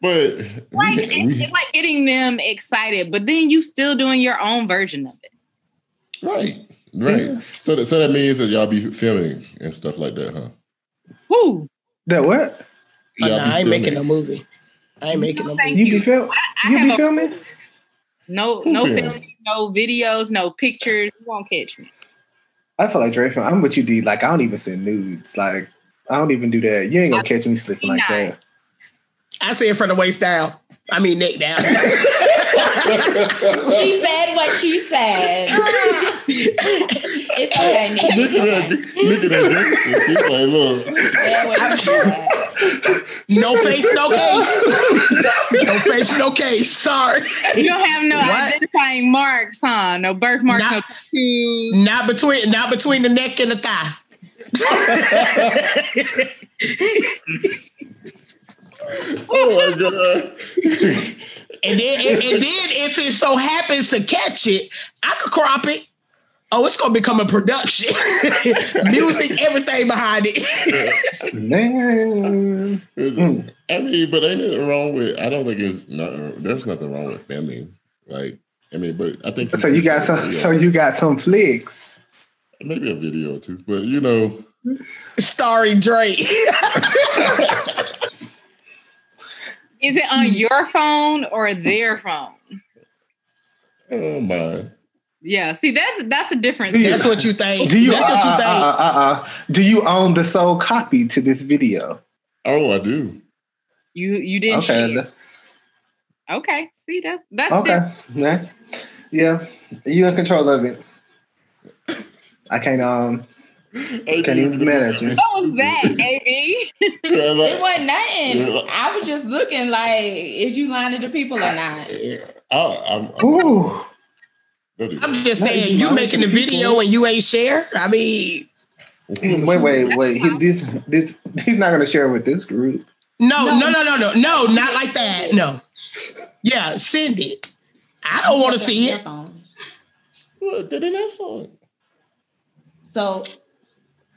But Like we, it's, we, it's like getting them excited, but then you still doing your own version of it. right, right. So that so that means that y'all be filming and stuff like that, huh? Whoo! That what? Oh, Y'all be oh, I ain't making no filming. movie. I ain't making no No, thank movie. You be film? I You have be a- filming? No, Who no film? filming, no videos, no pictures. You won't catch me. I feel like Dre film. I'm what you D. Like I don't even send nudes. Like I don't even do that. You ain't gonna catch me slipping like that. I say it from the waist down. I mean neck down. She said what she said. it's okay, Look at Nikki. that! Look at that! She's like, look. She said what she said. No face, no case. no face, no case. Sorry. You don't have no What? identifying marks, huh? No birthmarks, Not- no tattoos. Not between not between the neck and the thigh. Oh my god! And then, and, and then if it so happens to catch it, I could crop it. Oh, it's gonna become a production. Music, everything behind it. Man. Mm. I mean, but ain't nothing wrong with? I don't think it's not. There's nothing wrong with filming. Like, I mean, but I think So you got some. So you got some flicks. maybe a video or two, but you know, Starring Drake. Is it on your phone or their phone? Oh don't mind. Yeah, see that's that's a different. Do you- That's what you think. Do you? That's what you uh, think. Uh, uh, uh, do you own the sole copy to this video? Oh, I do. You you didn't Okay. share. Okay, see that's that's Okay. different. Yeah. Yeah. You in control of it. I can't um can't even be mad at you. What was that, AB? It wasn't nothing. Yeah. I was just looking like, is you lying to the people or not? I, I'm, I'm, Ooh. Don't do I'm just saying, you you making the the video and you ain't share. I mean, Wait, wait, wait. He, this this he's not gonna share with this group. no, No. no, no, no, no, no, not like that. No. Yeah, send it. I don't want to see it. Well, then that's fine. So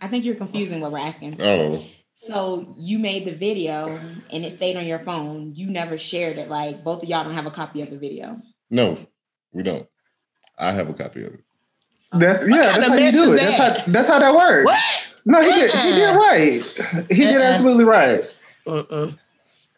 I think you're confusing what we're asking. Oh, So you made the video and it stayed on your phone. You never shared it. Like both of y'all don't have a copy of the video. no, we don't. I have a copy of it. That's yeah, that's how you do is it. That's that? how that's how that works. What? No, he did he did Uh-uh. right. He did Uh-uh. absolutely right. Uh-uh.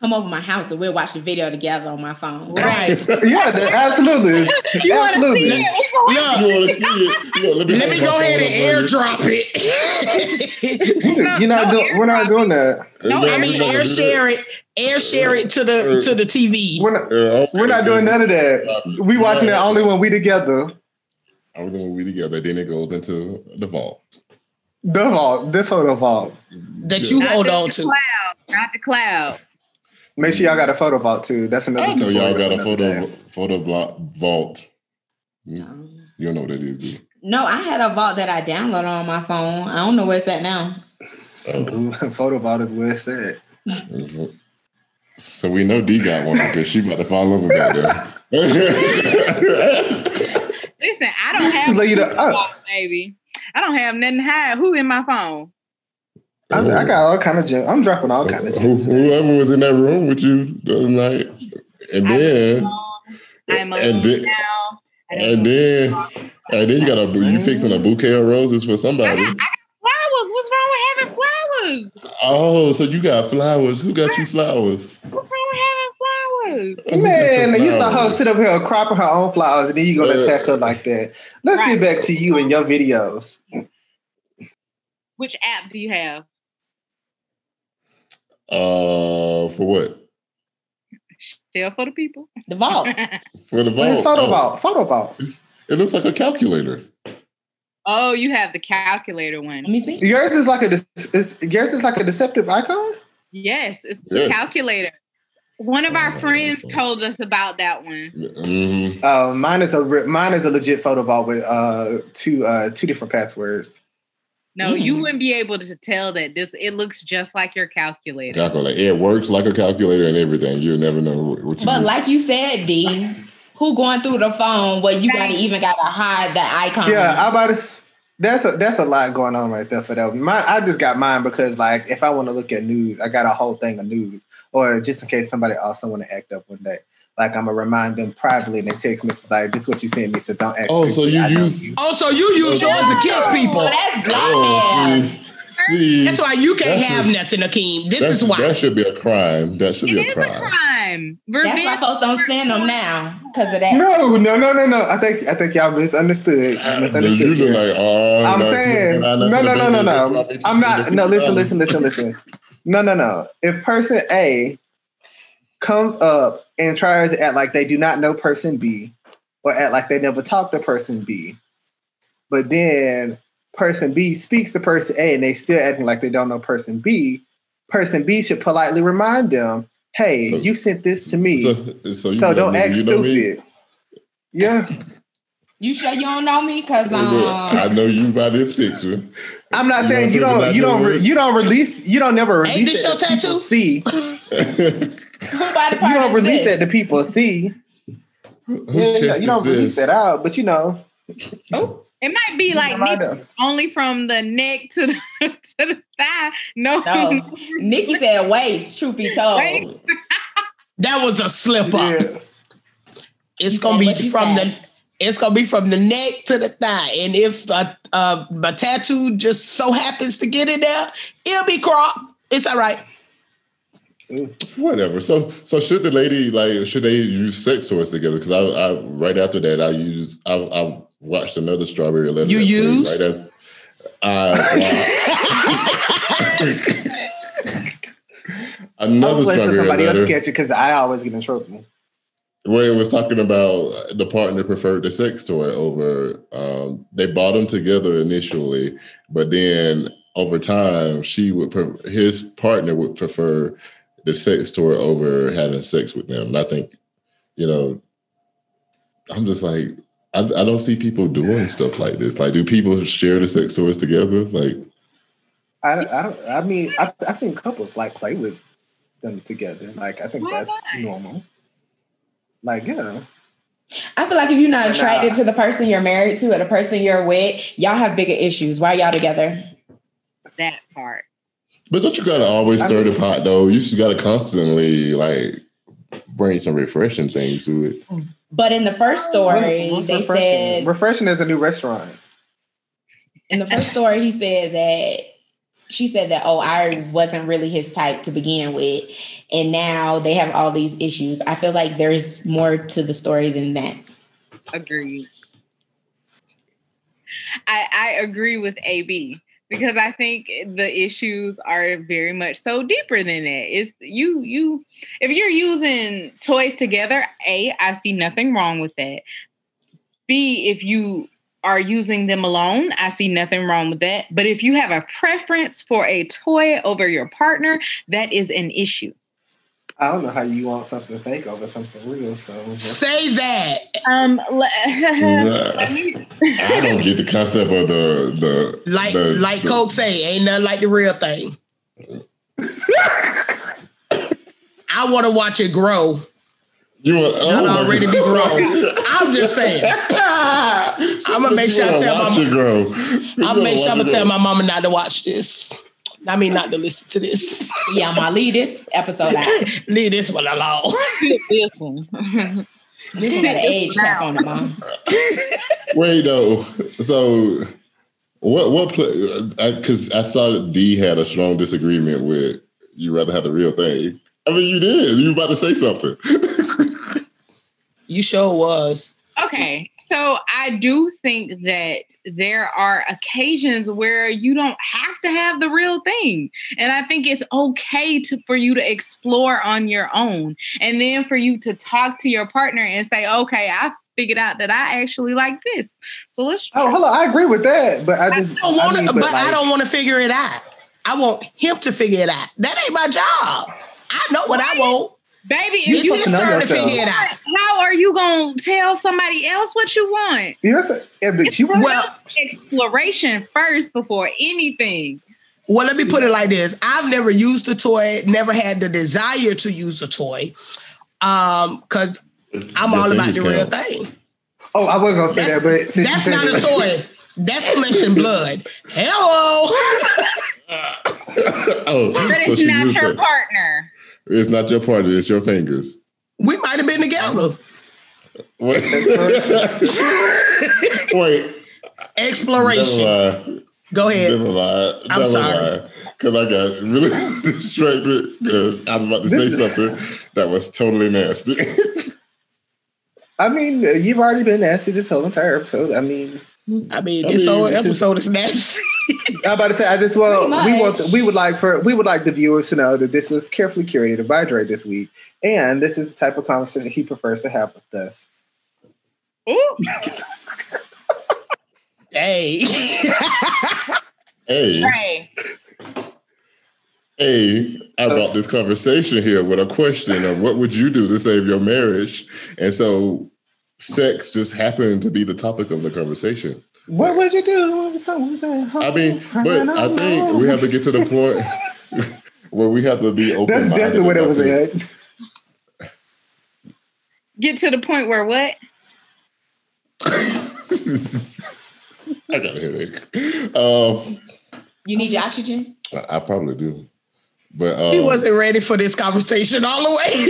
Come over my house and we'll watch the video together on my phone. Right. Yeah, absolutely. You want to absolutely. see it? What's going Look, You want to see it? You know, let me, let me go ahead and up for airdrop it. No, You're not no doing we're not doing that. No, I mean, air share it, air share it to the to the TV. We're not Yeah, we're not doing none of that. We watching it only when we together. I was when we together. Then it goes into the vault. The vault, the photo vault. That you Not hold on to. Cloud, not the cloud. Make sure y'all got a photo vault too. That's another. I So y'all tutorial got a photo another day. photo block vault. You don't know what that is, do you? No, I had a vault that I downloaded on my phone. I don't know where it's at now. Oh, photo vault is where it's at. mhm. So we know D got one because she about to fall over back there. Listen, I don't have Like, you know, a oh. baby. I don't have nothing to hide. Who in my phone? I, I got all kind of gem. I'm dropping all kind of gems. Whoever was in that room with you the other night, and I'm then alone. I'm and alone then now. Don't and then and then you got a you fixing a bouquet of roses for I somebody. got, I got flowers. What's wrong with having flowers? Oh, so you got flowers? Who got you flowers? What's wrong with having flowers? Who got your Man, you saw her sit up here cropping her own flowers, and then you gonna Uh, attack her like that. Let's Right. get back to you and your videos. Which app do you have? Uh, for what? Share for the people. The vault. For the Well, vault. It's photo Oh, vault. Photo vault. It looks like a calculator. oh, you have the calculator one. Let me see. Yours is like a de- is, yours is like a deceptive icon. Yes, it's the calculator. One of our Oh, friends okay. told us about that one. hmm Uh, mine is a re- mine is a legit photo vault with uh two uh two different passwords. No, you Mm. wouldn't be able to tell that this. It looks just like your calculator. Calculator. It works like a calculator and everything. You'll never know what what you But do. like you said, D, who going through the phone where you gotta even gotta hide the icon? Yeah, I about to. That's a that's a lot going on right there for that. Mine, I just got mine because like if I want to look at news, I got a whole thing of news, or just in case somebody also want to act up one day. Like I'm gonna remind them privately and they text message like, "This is what you sent me, so don't act." Oh, so you use- Oh, so you use yours to kiss people. Oh, that's Oh, see, see, That's why you can't That's have a- nothing, Akeem. This is why. that should be a crime. That should It be is a a crime. crime. That's why folks don't send them now because of that. No, no, no, no, no. I think I think y'all misunderstood. Uh, misunderstood you look like, oh, I'm no, saying, no, no, no, no, no, no. no. I'm not. No, listen, listen, listen, listen. No, no, no. If person A comes up and tries to act like they do not know person B, or act like they never talked to person B, but then person B speaks to person A and they still acting like they don't know person B, person B should politely remind them, "Hey, So- you sent this to me, so, So, so, you know don't me, act you know me? stupid." Yeah, You sure you don't know me? Cause Look, I um, know you by this picture. I'm not You saying you don't, you don't, re- you don't release, you don't never release Ain't this that your tattoo? See, who by the you don't release this? that to people see. Whose Yeah, chest you don't is release that out, but you know. Oh, It might be like Nikki, only from the neck to the to the thigh. No, No. Nikki said waist, truth be told. Wait. That was a slip up. Yeah. It's You gonna be from said. the it's gonna be from the neck to the thigh. And if a, uh, my tattoo just so happens to get in there, it'll be cropped. It's all right. Whatever. So, so should the lady like should they use sex toys together? Because I, I right after that I used I, I watched another strawberry letter. You that played used? right after- I- I another was waiting for strawberry somebody else letter to catch it because I always get in trouble. where it was talking about the partner preferred the sex toy over. Um, they bought them together initially, but then over time, she would pre- his partner would prefer the sex toy over having sex with them. And I think, you know, I'm just like, I, I don't see people doing stuff like this. Like, do people share the sex toys together? Like, I don't. I, don't, I mean, I've, I've seen couples like play with them together. Like I think Why that's not? normal. Like yeah. I feel like if you're not Nah. Uh, attracted to the person you're married to or the person you're with, y'all have bigger issues. Why y'all together? That part. But don't you gotta always I stir the pot though? You just gotta constantly like bring some refreshing things to it. But in the first story, What's they refreshing? said refreshing is a new restaurant. in the first story, he said that she said that, oh, I wasn't really his type to begin with. And now they have all these issues. I feel like there's more to the story than that. Agreed. I, I agree with AB because I think the issues are very much so deeper than that. It's you you if you're using toys together, A, I see nothing wrong with that. B, if you are using them alone, I see nothing wrong with that. But if you have a preference for a toy over your partner, that is an issue. I don't know how you want something fake over something real. So Say that. Um, let, let me I don't get the concept of the the Like the, like the- Coach say, ain't nothing like the real thing. I want to watch it grow. You want, oh Not already God. be grown. I'm just saying. I'ma make sure I tell my watch mom- it grow. I'll make sure I'm gonna tell my mama not to watch this. I mean, not to listen to this. Yeah, I'm gonna leave this episode out. Leave this one alone. listen. This one got an age cap on it, mom. Wait though. So what what because I, saw that D had a strong disagreement with you rather have the real thing. I mean, you did. You were about to say something. You sure was. Okay, so I do think that there are occasions where you don't have to have the real thing, and I think it's okay to for you to explore on your own, and then for you to talk to your partner and say, "Okay, I figured out that I actually like this, so let's." Oh, hello. I agree with that, but I just I don't want to, mean, but, I like, don't want to figure it out. I want him to figure it out. That ain't my job. I know what I want. Baby, You if you It's his supposed to to figure it out. how are you gonna tell somebody else what you want? You know, so- yeah, but you right. Well, Exploration first before anything. well, let me put it like this: I've never used a toy, never had the desire to use a toy, um, because I'm Your all about fingers the real thing. oh, I was gonna say That's, that, but that's not a toy. That's flesh and blood. Hello. oh, But so it's she not used your it. partner. It's not your partner. It's your fingers. We might have been together. Wait. Wait. Exploration. Never mind. Go ahead. Never mind. I'm Never sorry. Because I got really distracted because I was about to say This is- something that was totally nasty. I mean, uh, you've already been nasty this whole entire episode. I mean, I mean, I this mean, whole episode is nasty. I'm about to say, I just well, we want much. we would like for we would like the viewers to know that this was carefully curated by Dre this week, and this is the type of conversation he prefers to have with us. Ooh. hey. hey, Right. hey, I brought this conversation here with a question of what would you do to save your marriage? And so sex just happened to be the topic of the conversation. What would you do if someone's at home? I mean, but I think we have to get to the point where we have to be open. That's definitely what it was at. Get to the point where what? I got a headache. Um, You need your oxygen? I, I probably do, but um, he wasn't ready for this conversation all the way.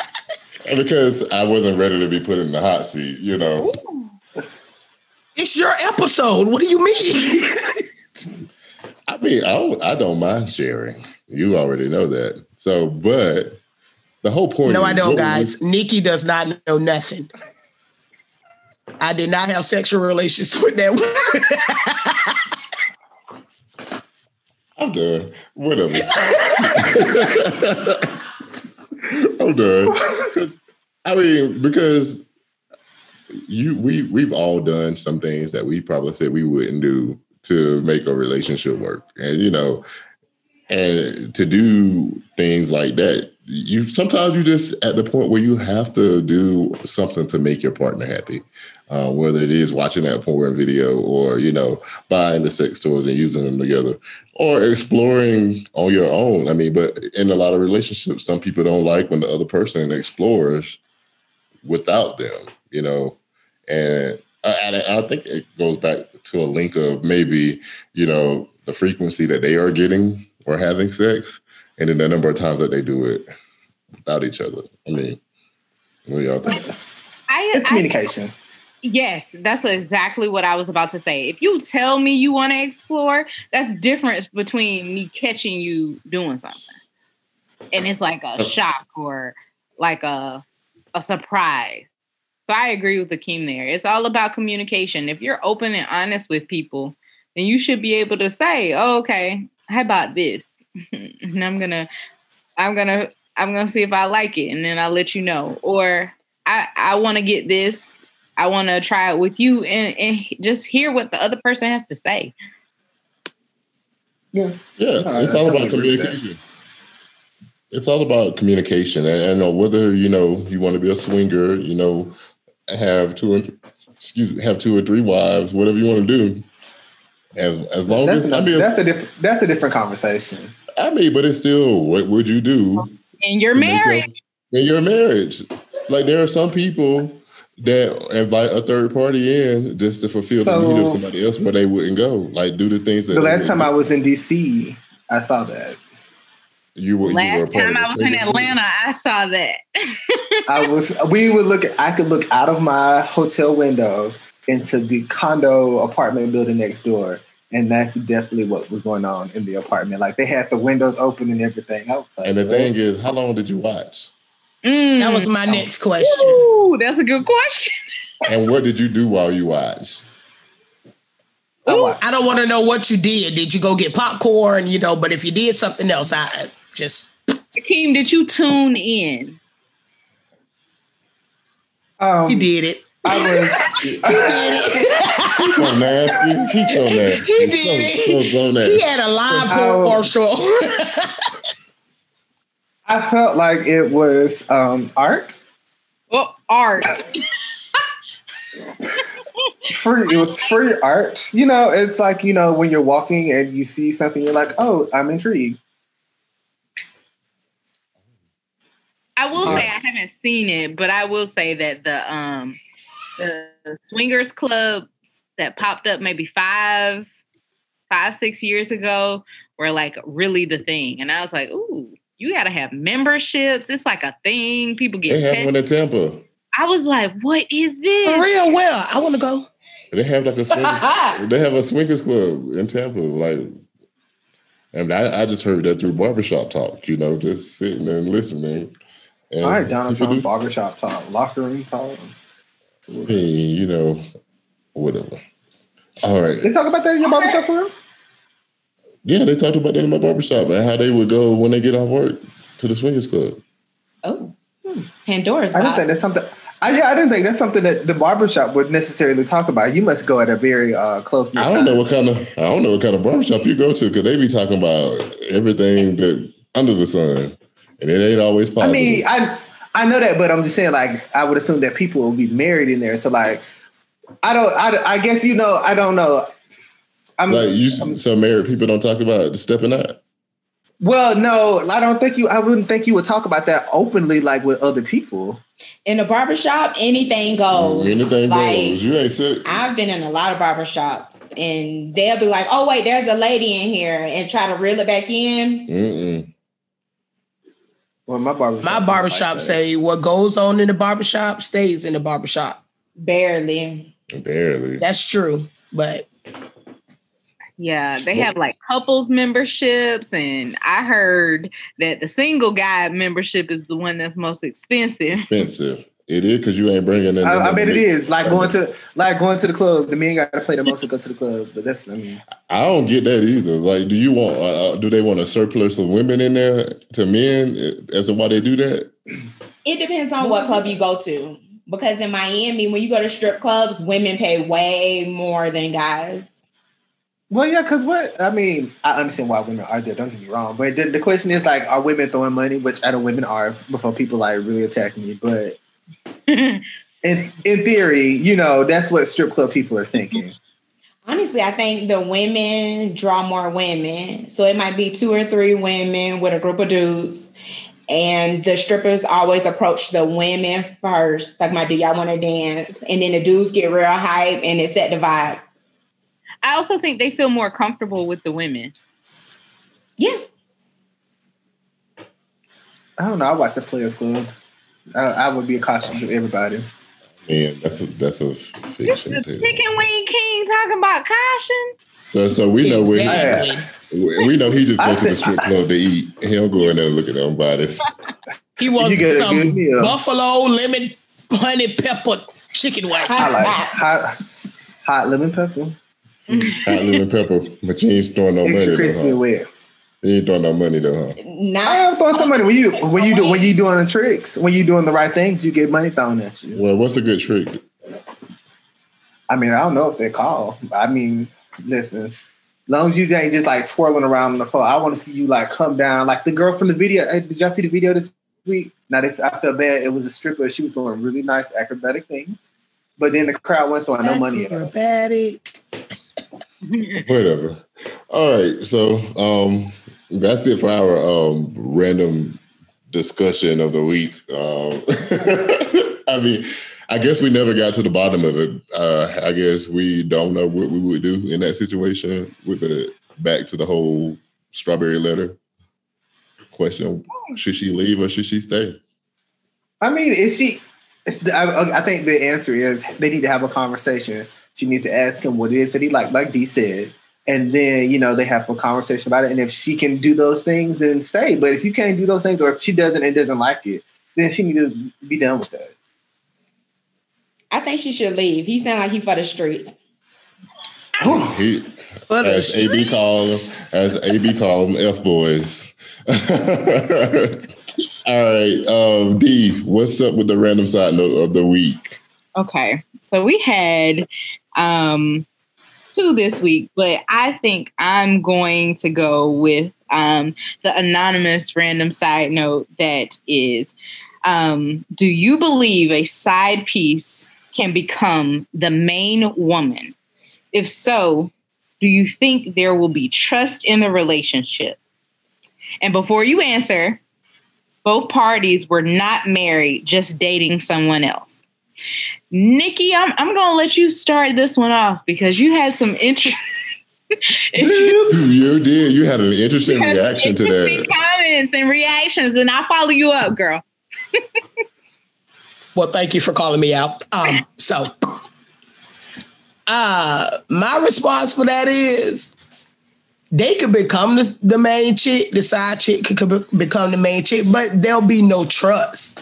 because I wasn't ready to be put in the hot seat. You know, it's your episode. What do you mean? I mean, I don't, I don't mind sharing. You already know that. So, but the whole point. No, I don't, we- guys. Nikki does not know nothing. I did not have sexual relations with that one. I'm done. Whatever. I'm done. I mean, because you we we've all done some things that we probably said we wouldn't do to make a relationship work. And you know, and to do things like that, you sometimes you just at the point where you have to do something to make your partner happy. Uh, whether it is watching that porn video or you know buying the sex toys and using them together or exploring on your own. I mean, but in a lot of relationships, some people don't like when the other person explores without them, you know. And I, and I think it goes back to a link of maybe, you know, the frequency that they are getting or having sex, and then the number of times that they do it without each other. I mean, what do y'all think? I, It's I- communication. Yes, that's exactly what I was about to say. If you tell me you want to explore, that's difference between me catching you doing something. And it's like a shock or like a a surprise. So I agree with Akeem there. It's all about communication. If you're open and honest with people, then you should be able to say, oh, okay, how about this? and I'm gonna I'm gonna I'm gonna see if I like it and then I'll let you know. Or I, I want to get this. I want to try it with you and, and just hear what the other person has to say. Yeah. Yeah, No, it's I all about agree with that. communication. It's all about communication, and, and uh, whether you know you want to be a swinger, you know, have two and th- excuse me, have two or three wives, whatever you want to do. As as long That's, as I mean, that's a different that's a different conversation. I mean, but it's still what would you do And you're to make your- marriage? in your marriage? Like there are some people that invite a third party in just to fulfill the need of somebody else where they wouldn't go. Like do the things that The last time wouldn't I was in DC, I saw that. you were you were Last time I was in. Atlanta, I saw that. I was we would look I could look out of my hotel window into the condo apartment building next door. And that's definitely what was going on in the apartment. Like they had the windows open and everything. I was like, And the "What?" thing is, how long did you watch? Mm. That was my next question. Ooh, that's a good question. And what did you do while you watched? I. I don't want to know what you did. Did you go get popcorn? You know, but if you did something else, I just Akeem, did you tune in? Um, he did it. I was He did it. He's so nasty. He's so nasty. He did so, so, it. so He nasty. had a live Oh. commercial. I felt like it was um, art. Well, art. Free. It was free art. You know, it's like you know when you're walking and you see something, you're like, oh, I'm intrigued. I will say I haven't seen it, but I will say that the um the swingers club that popped up maybe five, five, six years ago were like really the thing. And I was like, ooh, you gotta have memberships. It's like a thing. People get. They get have text- one in Tampa. I was like, what is this? For real? Well, I want to go. They have like a swingers, they have a swingers club in Tampa. Like, and I, I just heard that through barbershop talk. You know, just sitting and listening. And All right, Donald Trump, do- barbershop talk, locker room talk. I mean, you know, whatever. All right. They talk about that in your barbershop for real? Yeah, they talked about that in my barbershop and how they would go when they get off work to the swingers club. Oh, Pandora's I didn't box. think that's something. I, yeah, I didn't think that's something that the barbershop would necessarily talk about. You must go at a very uh, close. I don't know what kind of I don't know what kind of barbershop you go to because they be talking about everything that under the sun, and it ain't always possible. I positive. mean, I I know that, but I'm just saying, like, I would assume that people will be married in there. So, like, I don't. I, I guess you know. I don't know. I'm like you, I'm- so married people don't talk about stepping out. well, no, I don't think you. I wouldn't think you would talk about that openly, like with other people. in a barbershop, anything goes. Anything Like, goes. You ain't sick. I've been in a lot of barbershops and they'll be like, oh, wait, there's a lady in here and try to reel it back in. Mm-mm. Well, my barbershop. My barbershop like say what goes on in the barbershop stays in the barbershop. Barely. Barely. That's true. But Yeah, they have like couples memberships, and I heard that the single guy membership is the one that's most expensive. Expensive. It is because you ain't bringing in. I, I bet it is like going to like going to the club. The men got to play the most to go to the club, but that's I mean I don't get that either. Like, do you want? Uh, uh do they want a surplus of women in there to men? uh, As to why they do that? It depends on what club you go to. Because in Miami, when you go to strip clubs, women pay way more than guys. Well, yeah, because what I mean, I understand why women are there. Don't get me wrong, but the, the question is like, are women throwing money? Which I know women are before people like really attack me. But in in theory, you know, that's what strip club people are thinking. Honestly, I think the women draw more women. So it might be two or three women with a group of dudes. And the strippers always approach the women first. Like, my do y'all want to dance? And then the dudes get real hype and it set the vibe. I also think they feel more comfortable with the women. Yeah. I don't know. I watch the Players Club. I, I would be a caution to everybody. Man, that's a that's a This fiction. the chicken wing king talking about caution. So so we know where Exactly. he, we know he just I goes to the strip club to eat. He don't go in there and look at them bodies. He wants You get some good meal. buffalo lemon honey pepper chicken wing. I like hot, hot lemon pepper, Hot lemon pepper, but you ain't throwing no money extra though. crispy and Huh? wet. You ain't throwing no money though, huh? I am throwing some money when you when you do when you doing the tricks when you doing the right things you get money thrown at you. Well, what's a good trick? I mean I don't know if they call. I mean listen, long as you ain't just like twirling around on the pole, I want to see you like come down like the girl from the video. eh, Did y'all see the video this week? Now if I felt bad, it was a stripper. She was doing really nice acrobatic things, but then the crowd went throwing no money at her. Acrobatic. Whatever. All right. So um that's it for our um random discussion of the week. Um I mean, I guess we never got to the bottom of it. Uh I guess we don't know what we would do in that situation with the back to the whole strawberry letter question. Should she leave or should she stay? I mean, is she? I, I think the answer is they need to have a conversation. She needs to ask him what it is that he like, like D said, and then you know they have a conversation about it. And if she can do those things, then stay. But if you can't do those things, or if she doesn't and doesn't like it, then she needs to be done with that. I think she should leave. He sound like he for the streets. He For the as AB call them, as AB call them F boys. All right, um, D, what's up with the random side note of the week? Okay, so we had um, two this week, but I think I'm going to go with um, the anonymous random side note that is um, Do you believe a side piece can become the main woman? If so, do you think there will be trust in the relationship? And before you answer, both parties were not married, just dating someone else. Nikki, I'm I'm gonna let you start this one off because you had some interest. You did. You had an interesting reaction to interesting that. comments and reactions, and I'll follow you up, girl. Well, thank you for calling me out. Um, so uh my response for that is they could become the, the main chick, the side chick could, could be- become the main chick, but there'll be no trust.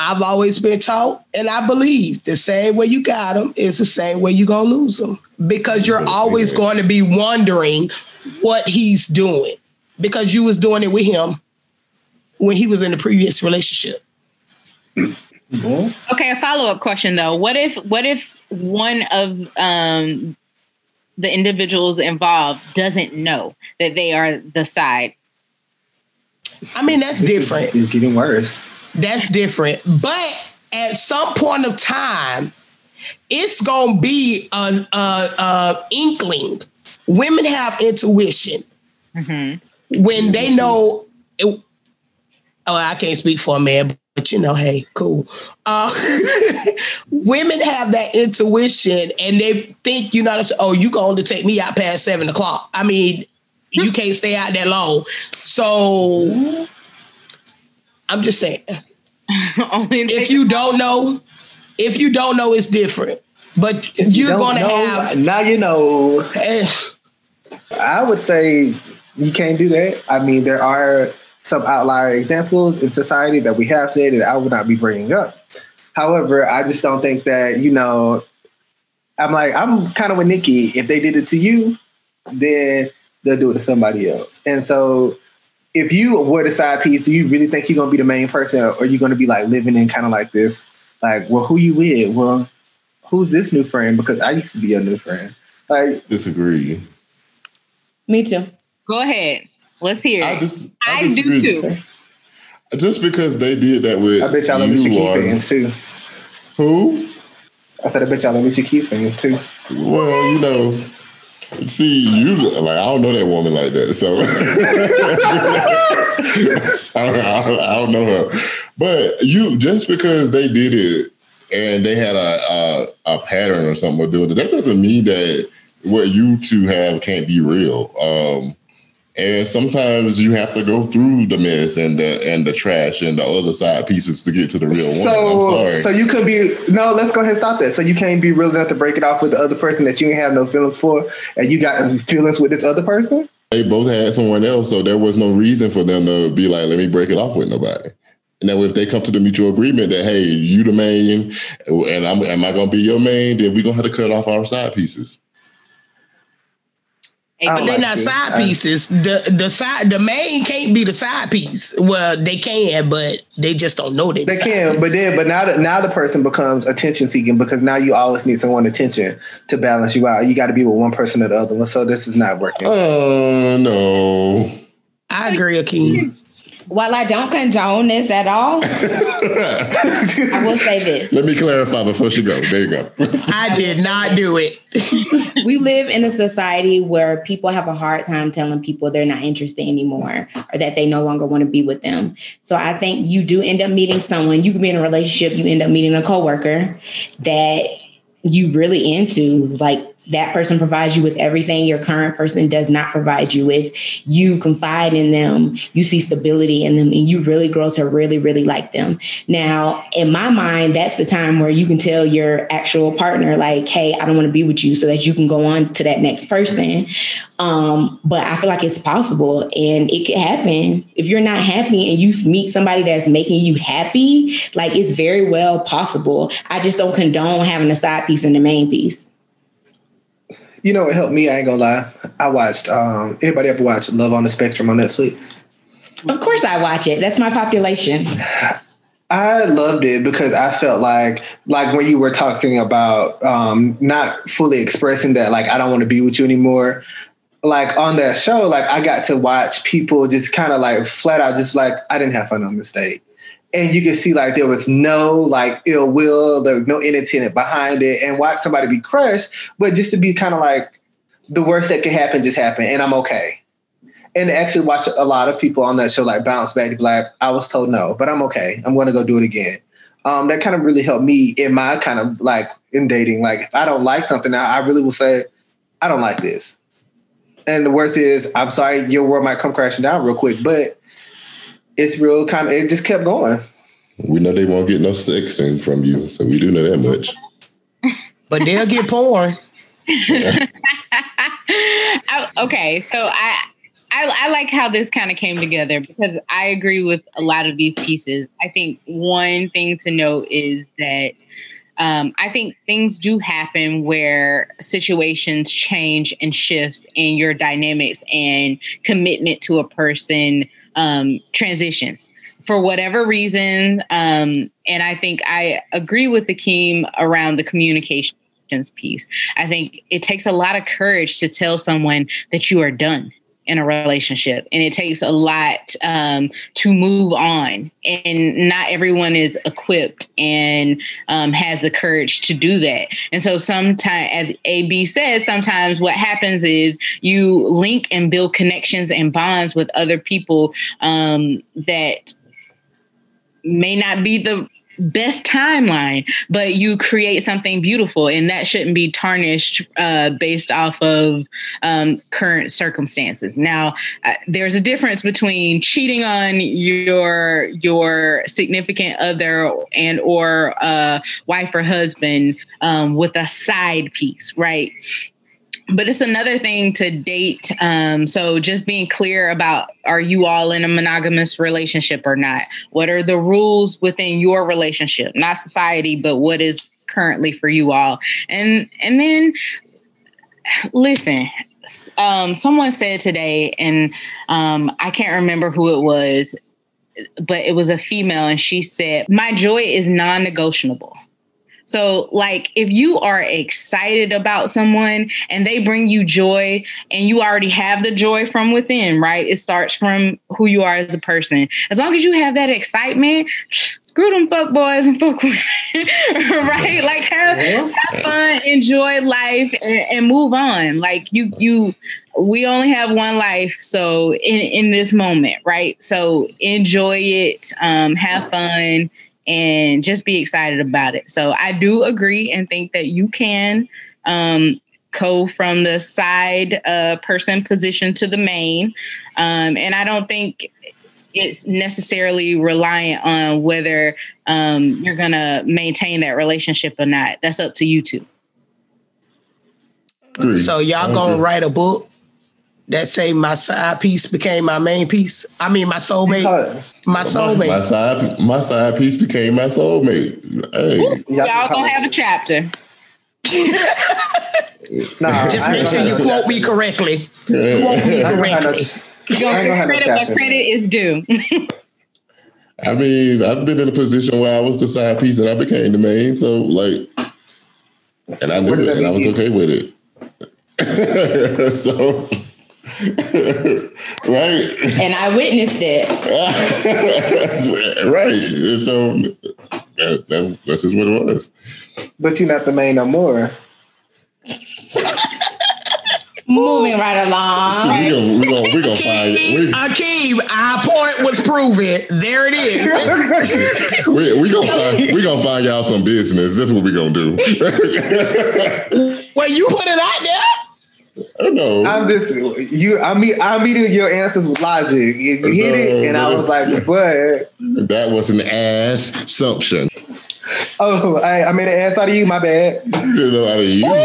I've always been taught, and I believe the same way you got them is the same way you're gonna lose them because you're always going to be wondering what he's doing because you was doing it with him when he was in the previous relationship. Okay, a follow up question though. What if what if one of um, the individuals involved doesn't know that they are the side? I mean, that's different. It's getting worse. That's different. But at some point of time, it's gonna be a, a, a inkling. Women have intuition Mm-hmm. when they know. It, oh, I can't speak for a man, but you know, hey, cool. Uh, women have that intuition, and they think you know. what I'm saying, Oh, you going to take me out past seven o'clock? I mean, you can't stay out that long. So, I'm just saying if you don't know, if you don't know, it's different. but If you you're don't gonna know, have. now you know. eh, I would say you can't do that. I mean, there are some outlier examples in society that we have today that I would not be bringing up. However, I just don't think that, you know, I'm like, I'm kind of with Nikki. If they did it to you, then they'll do it to somebody else. And so if you were the side piece, do you really think you're going to be the main person or are you going to be like living in kind of like this? Like, well, who you with? Well, who's this new friend? Because I used to be a new friend. Like, Disagree. Me too. Go ahead. Let's hear I it. just I do too. Just because they did that with I bet y'all are you Alicia Keys are- fans too. Who? I said I bet y'all are Alicia Keys fans too. Well, you know, see, you like I don't know that woman like that, so I, don't, I don't- know her. But you just because they did it and they had a a, a pattern or something of doing it, that doesn't mean that what you two have can't be real. Um, and sometimes you have to go through the mess and the and the trash and the other side pieces to get to the real one. I'm So, sorry. so you could be no. Let's go ahead and stop that. So you can't be real enough to break it off with the other person that you ain't have no feelings for, and you got feelings with this other person. they both had someone else, so there was no reason for them to be like, "Let me break it off with nobody." Now, if they come to the mutual agreement that, "Hey, you the main, and I'm, am I going to be your main?" Then we're gonna have to cut off our side pieces. Hey, I But go they're like not side pieces. The the side the main can't be the side piece. Well, they can, but they just don't know they. They the can, side but then, but now that now the person becomes attention seeking because now you always need someone attention to balance you out. You got to be with one person or the other one. So this is not working. Oh no! I agree, Akeem. While I don't condone this at all, I will say this. Let me clarify before she goes. There you go. I did not do it. we live in a society where people have a hard time telling people they're not interested anymore or that they no longer want to be with them. So I think you do end up meeting someone, you can be in a relationship, you end up meeting a coworker that you really into like that person provides you with everything your current person does not provide you with. You confide in them you see stability in them and you really grow to really really like them. Now in my mind that's the time where you can tell your actual partner like hey i don't want to be with you so that you can go on to that next person. Um, but i feel like it's possible and it could happen. If you're not happy and you meet somebody that's making you happy like it's very well possible. I just don't condone having a side piece and the main piece You know what helped me? I ain't gonna lie. I watched. Um, anybody ever watch Love on the Spectrum on Netflix? of course i watch it that's my population I loved it because I felt like like when you were talking about um not fully expressing that like I don't want to be with you anymore. Like on that show, like I got to watch people just kind of like flat out just like I didn't have fun on this date. And you can see like there was no like ill will, there was no intent behind it, and watch somebody be crushed, but just to be kind of like the worst that could happen just happened, and I'm okay and actually watch a lot of people on that show like bounce back to like, I was told no, but I'm okay. I'm gonna go do it again. Um, that kind of really helped me in my kind of like in dating. Like if I don't like something, I, I really will say, I don't like this. And the worst is, I'm sorry, your world might come crashing down real quick, but it's real kind of it just kept going. We know they won't get no sexting from you, so we do know that much. But they'll get porn. I- okay, so I, I I like how this kind of came together because I agree with a lot of these pieces. I think one thing to note is that um, I think things do happen where situations change and shifts, and your dynamics and commitment to a person um, transitions for whatever reason. Um, and I think I agree with Akeem around the communications piece. I think it takes a lot of courage to tell someone that you are done in a relationship, and it takes a lot um, to move on. And not everyone is equipped and um, has the courage to do that. And so, sometimes, as AB says, sometimes what happens is you link and build connections and bonds with other people um, that may not be the best timeline, but you create something beautiful, and that shouldn't be tarnished uh, based off of um, current circumstances. Now, uh, there's a difference between cheating on your your significant other and or uh, wife or husband um, with a side piece, right? But it's another thing to date. Um, so just being clear about are you all in a monogamous relationship or not? What are the rules within your relationship? Not society, but what is currently for you all? And and then listen, um, someone said today, and um, I can't remember who it was, but it was a female, and she said, My joy is non negotiable. So, like, if you are excited about someone and they bring you joy and you already have the joy from within, right? It starts from who you are as a person. As long as you have that excitement, screw them fuck boys and fuck women, right? Like, have, have fun, enjoy life, and, and move on. Like, you, you, we only have one life so in, in this moment right so enjoy it um, have fun and just be excited about it. So I do agree and think that you can um, go from the side uh, person position to the main. Um, and I don't think it's necessarily reliant on whether um, you're going to maintain that relationship or not. That's up to you two. So y'all gonna write a book that say my side piece became my main piece. I mean my soulmate. My soulmate. My side, my side piece became my soulmate. Hey, Y'all gonna have a chapter. Nah, Just make sure you quote me correctly. Yeah. Quote me I ain't gonna have no- correctly. You I ain't gonna have no credit chapter. credit is due. I mean, I've been in a position where I was the side piece and I became the main. So, like, and I knew it and I was okay with it. so, right. And I witnessed it. right. And So that, that, that's just what it was. But you're not the main no more. Moving right along. We're gonna, we gonna, we gonna find Akeem, Akeem, our point was proven. There it is. we, we gonna find we gonna find y'all some business. That's what we gonna do. well, you put it out there. Know. I'm just you. I mean, I'm meeting your answers with logic. You you hit it, and I was like, "But that was an ass assumption. oh, I, I made an ass out of you. My bad." You know, out of you,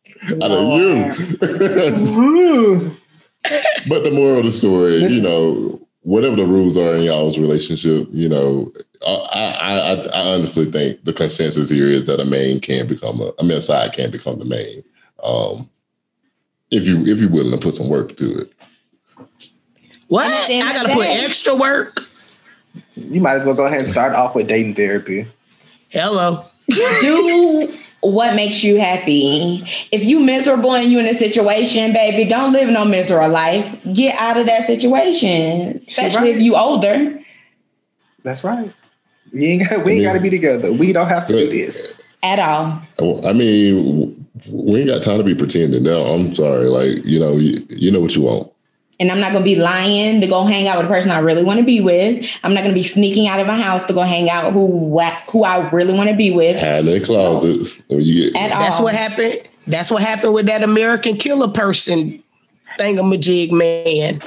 out of you. But the moral of the story, This you know, whatever the rules are in y'all's relationship, you know, I, I, I, I honestly think the consensus here is that a main can become a, I mean, a side can become the main, um, if you if you're willing to put some work to it. What? And at the end I gotta the put extra work. You might as well go ahead and start off with dating therapy. Hello. Do what makes you happy. If you miserable and you in a situation, baby, don't live no miserable life. Get out of that situation, especially right. if you older. That's right. We ain't got, we ain't mean- got to be together. We don't have to do this. At all. I mean, we ain't got time to be pretending. No, I'm sorry. Like, you know, you, you know what you want. And I'm not gonna be lying to go hang out with a person I really want to be with. I'm not gonna be sneaking out of my house to go hang out who what who I really want to be with. Hide in the closets. When you get, At That's all. what happened. That's what happened with that American killer person thingamajig man.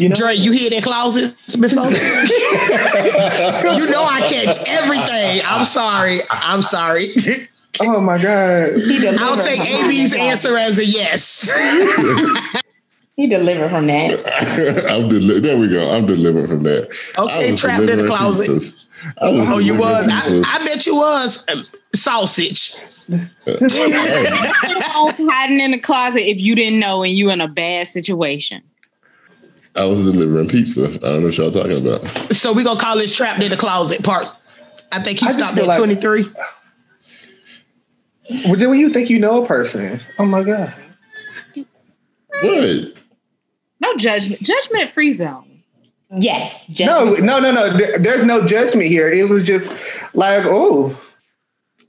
You know, Dre, you hear that closets before? you know I catch everything. I'm sorry. I'm sorry. oh my god, He I'll take from AB's answer as a yes. He delivered from that. I'm deli- there we go. I'm delivered from that. Okay, trapped in the closet. pizzas. I was Oh, you delivering was? I. I bet you was. Um, sausage. Hiding in the closet if you didn't know and you in a bad situation. I was delivering pizza. I don't know what y'all talking about. So we gonna call this trapped in the closet part. I think he I stopped at like- 23. Well, then when you think you know a person, oh my god, What? No judgment. Judgment free zone. Yes. no, no, no, no. There's no judgment here. It was just like, oh,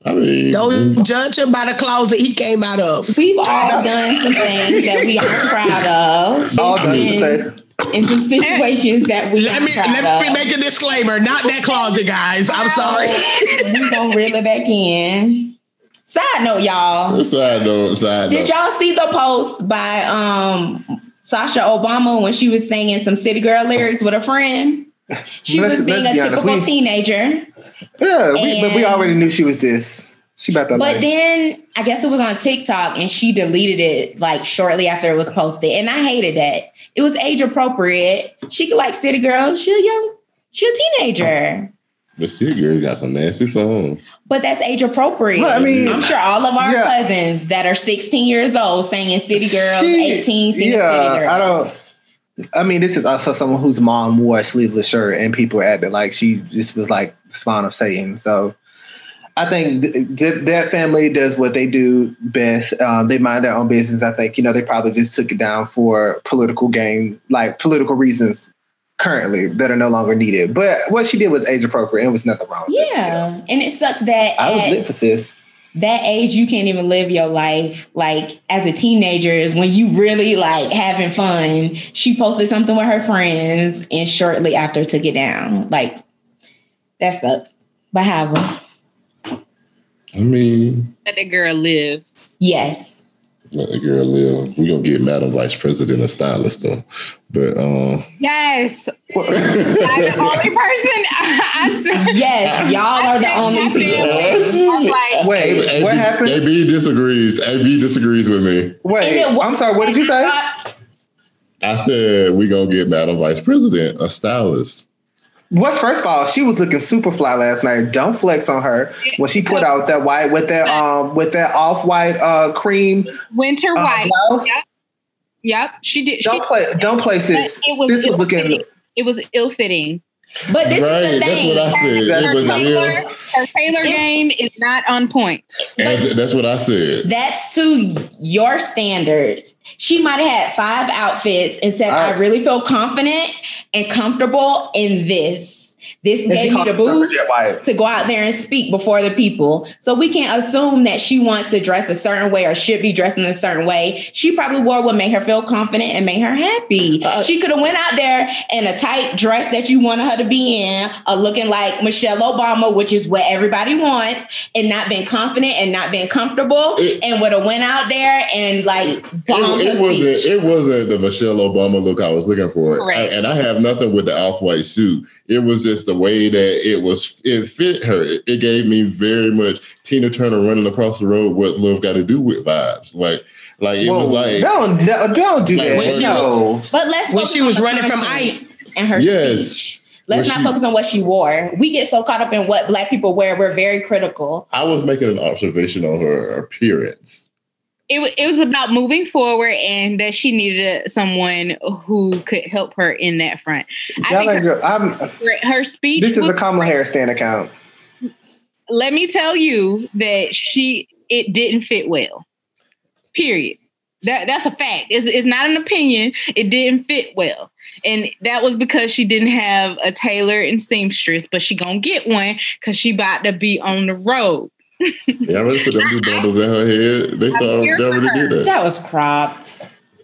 I mean, Don't judge him by the closet he came out of. We've all done some things that we are proud of. all And done. In some situations that we Let me let me make a disclaimer. Not that closet, guys. I'm sorry. we gonna reel it back in. Side note, y'all. Side note, side Did note. y'all see the post by um Sasha Obama when she was singing some City Girl lyrics with a friend? She Let's- was being a be honest, typical we- teenager. Yeah, we, but we already knew she was this. She about that But life. then I guess it was on TikTok and she deleted it like shortly after it was posted. And I hated that. It was age appropriate. She could like City Girl. She a young, she a teenager. But city girl, got some nasty songs. But that's age appropriate. Well, I mean, I'm sure all of our yeah. cousins that are 16 years old singing City Girls, She- 18 singing yeah, City Girls. I don't. I mean, this is also someone whose mom wore a sleeveless shirt, and people acted like she just was like the spawn of Satan. So, I think th- th- that family does what they do best. Um, they mind their own business. I think you know they probably just took it down for political gain, like political reasons currently that are no longer needed. But what she did was age appropriate. and It was nothing wrong. With it, you know? Yeah. And it sucks that I was at lit for sis. that age you can't even live your life like as a teenager is when you really like having fun. She posted something with her friends and shortly after took it down. Like that sucks. But however, I mean, Let that girl live. yes. let the girl live. We're gonna get Madam Vice President a stylist though. But um Yes. I'm the only person I said. Yes, y'all are the only people. I'm like, Wait, AB, what happened? AB disagrees. AB disagrees with me. Wait, And it I'm sorry. What did you say? I said we gonna get Madam Vice President a stylist. What's first of all, she was looking super fly last night. Don't flex on her when she put out that white with that um with that off white uh cream winter uh, white. blouse. Yep. Yep. She did. She, Don't play. Don't play. Sis. it was, sis was looking. It was ill fitting. But this right, is the that's thing. what I said. That's It was what I- ill. Tailor, her tailor game is not on point. And That's what I said. That's to your standards. She might have had five outfits and said, I Right. really feel confident and comfortable in this. This And gave me the boost to go out there and speak before the people. So we can't assume that she wants to dress a certain way or should be dressed in a certain way. She probably wore what made her feel confident and made her happy. Uh, she could have went out there in a tight dress that you wanted her to be in, or looking like Michelle Obama, which is what everybody wants, and not been confident and not been comfortable, It- and would have went out there and like bombed It, it her wasn't. speech. It wasn't the Michelle Obama look I was looking for, Correct. I- and I have nothing with the off-white suit. It was just the way that it was. It fit her. It, it gave me very much Tina Turner running across the road. What love got to do with vibes? Like, like it was like don't don't, don't do Like, that. when she- no. but let's When focus she was running from content Ike. and her Yes. speech. Let's When not she- focus on what she wore. We get so caught up in what black people wear. We're very critical. I was making an observation on her appearance. It, it was about moving forward and that she needed uh, someone who could help her in that front. I think her, good. I'm, uh, her, her speech this is a Kamala Harris stand account. let me tell you that she it didn't fit well. Period. That that's a fact. It's, it's not an opinion. It didn't fit well, and that was because she didn't have a tailor and seamstress, but she gonna get one because she about to be on the road. Yeah, I already put them new bundles in her head. They saw here they already for her. did that. That was cropped.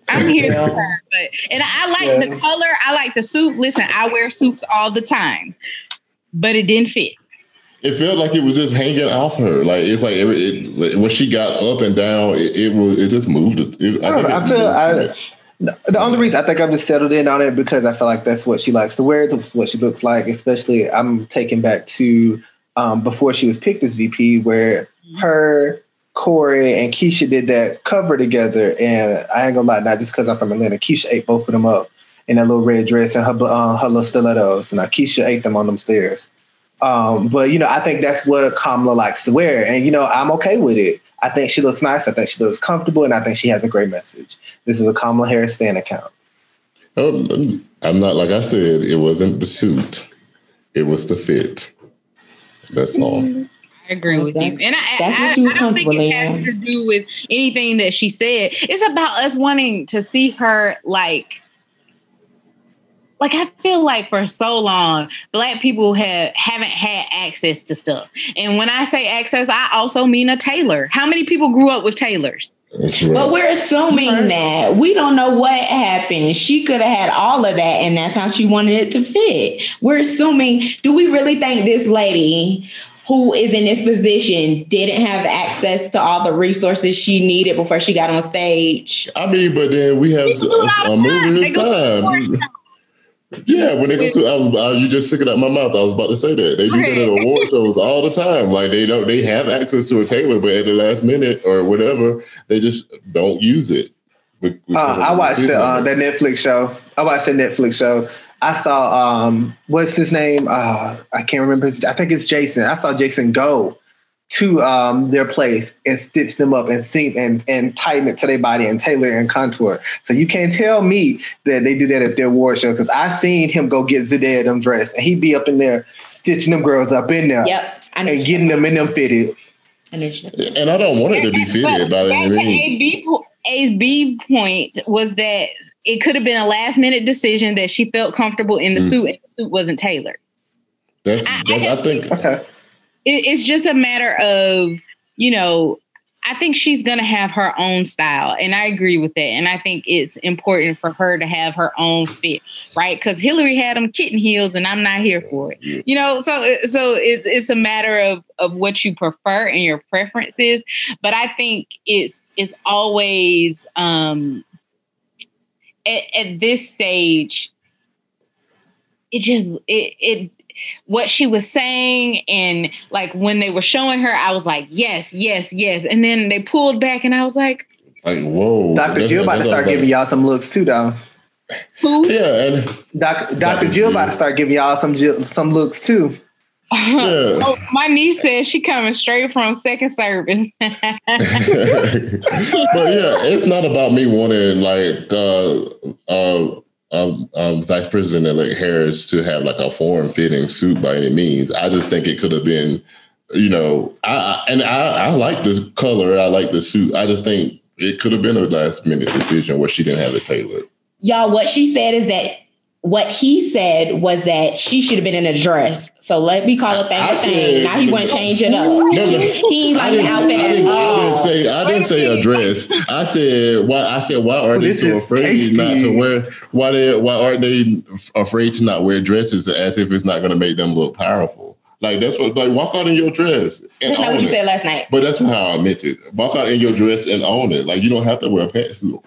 I'm here for her, but and I like Yeah. the color. I like the suit. Listen, I wear suits all the time, but it didn't fit. It felt like it was just hanging off her. Like it's like every, it, like, when she got up and down, it, it was it just moved. It, it- I don't know. think I feel. I. The only reason I think I'm just settled in on it because I feel like that's what she likes to wear, that's what she looks like. Especially, I'm taken back to um, before she was picked as VP, where her, Corey, and Keisha did that cover together. And I ain't gonna lie, not just because I'm from Atlanta, Keisha ate both of them up in that little red dress and her uh, her little stilettos, and uh, Keisha ate them on them stairs. Um, but you know, I think that's what Kamala likes to wear, and you know, I'm okay with it. I think she looks nice. I think she looks comfortable, and I think she has a great message. This is a Kamala Harris stand account. Oh, I'm not like I said. It wasn't the suit. It was the fit. That's mm. all. I agree with you, and I, that's what I, she was I don't think it has in. to do with anything that she said. It's about us wanting to see her like. Like I feel like for so long, black people have haven't had access to stuff. And when I say access, I also mean a tailor. How many people grew up with tailors? That's right. But we're assuming that we don't know what happened. She could have had all of that, and that's how she wanted it to fit. We're assuming. Do we really think this lady who is in this position didn't have access to all the resources she needed before she got on stage? I mean, but then we have People do it all a, a the time. movie They of go to time. Yeah, when they go to, I was, I, you just took it out my mouth. I was about to say that they do that at Right. award shows all the time. Like they don't, they have access to a tailor, but at the last minute or whatever, they just don't use it. Uh, I watched the, uh, that Netflix show. I watched the Netflix show. I saw um, what's his name? Uh, I can't remember. His, I think it's Jason. I saw Jason go to um, their place and stitch them up and seam and and tighten it to their body and tailor and contour. So you can't tell me that they do that at their award show because I seen him go get Zendaya them dressed and he'd be up in there stitching them girls up in there Yep. I know and getting them in them fitted. I know what you're saying. and I don't want it to be fitted by But any back to means. AB, po- point was that it could have been a last minute decision that she felt comfortable in the Mm. suit and the suit wasn't tailored. That's, I- I that's, I think Okay. It, it's just a matter of, you know, I think she's going to have her own style. And I agree with that. And I think it's important for her to have her own fit, right? Because Hillary had them kitten heels and I'm not here for it. You know, so so it's it's a matter of of what you prefer and your preferences. But I think it's it's always um at, at this stage, it just it it what she was saying and like when they were showing her, I was like, yes, yes, yes. And then they pulled back and I was like, like whoa. Dr. Jill about to start like- giving y'all some looks too, though. who? Yeah, and Doc, Dr. Dr. Jill about to start giving y'all some Jill, some looks too. yeah. Oh, my niece said she coming straight from second service. but yeah, it's not about me wanting like uh, uh, um, um, Vice President elect Harris to have like a form fitting suit by any means. I just think it could have been, you know, I, I and I, I like this color. I like the suit. I just think it could have been a last minute decision where she didn't have it tailored. Y'all, what she said is that what he said was that she should have been in a dress. So let me call it thing I a thing. Now he want to change it up. no. He ain't like the didn't, I outfit didn't, at I didn't say I didn't say a dress. I said why I said why are Oh, they so afraid tasty. not to wear why they why aren't they afraid to not wear dresses as if it's not going to make them look powerful? Like that's what like walk out in your dress and That's not what you it. said last night. But that's how I meant it. Walk out in your dress and own it. Like you don't have to wear a pantsuit.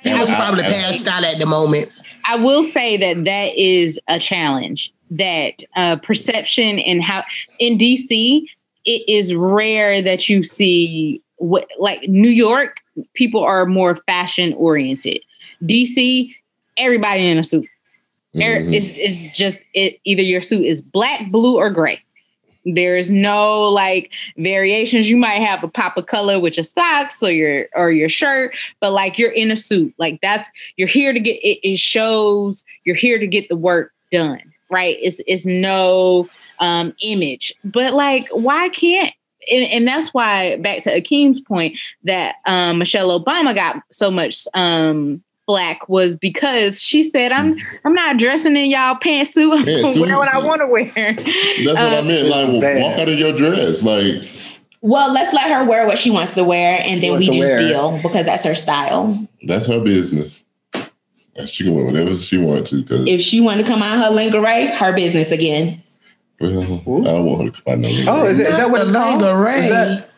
He was probably I- passed out at the moment. I will say that that is a challenge. That uh, perception and how in DC it is rare that you see what like New York people are more fashion oriented. DC everybody in a suit. Mhm. It's, it's just it either your suit is black, blue, or gray. There's no like variations. You might have a pop of color with your socks or your or your shirt, but like you're in a suit. Like that's you're here to get it, it shows you're here to get the work done, right? It's it's no um image. But like why can't and, and that's why back to Akeem's point that um Michelle Obama got so much um flack was because she said I'm I'm not dressing in y'all pantsuit. I'm Pantsuit. wear what I want to wear. That's what I Um, meant. Like bad. walk out in your dress. Like Well, let's let her wear what she wants to wear, and then we just wear. deal because that's her style. that's her business. She can wear whatever she wants to because If she want to come out her lingerie, her business again. well, I don't want her to come out no Oh, is, it, is that what it's called? Lingerie. Is that,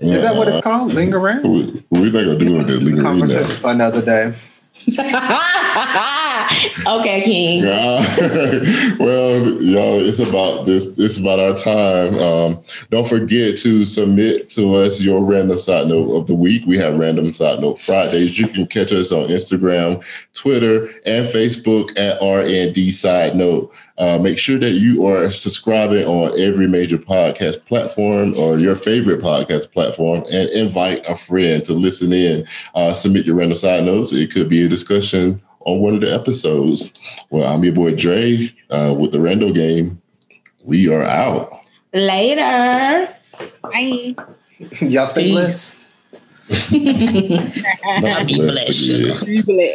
is that what it's called? Lingerie? We, we're not gonna do it this lingerie Conversation now. for another day. 哈哈哈哈哈 okay, King. Yeah. well, y'all, it's about this. It's about our time. Um, don't forget to submit to us your random side note of the week. We have random side note Fridays. You can catch us on Instagram, Twitter, and Facebook at RND Side Note. Uh, make sure that you are subscribing on every major podcast platform or your favorite podcast platform, and invite a friend to listen in. Uh, submit your random side notes. It could be a discussion on one of the episodes. Well, I'm your boy Dre uh, with the Rando Gang. We are out. Later. Bye. Y'all stay blessed. Be Not blessed blessed, again. sugar.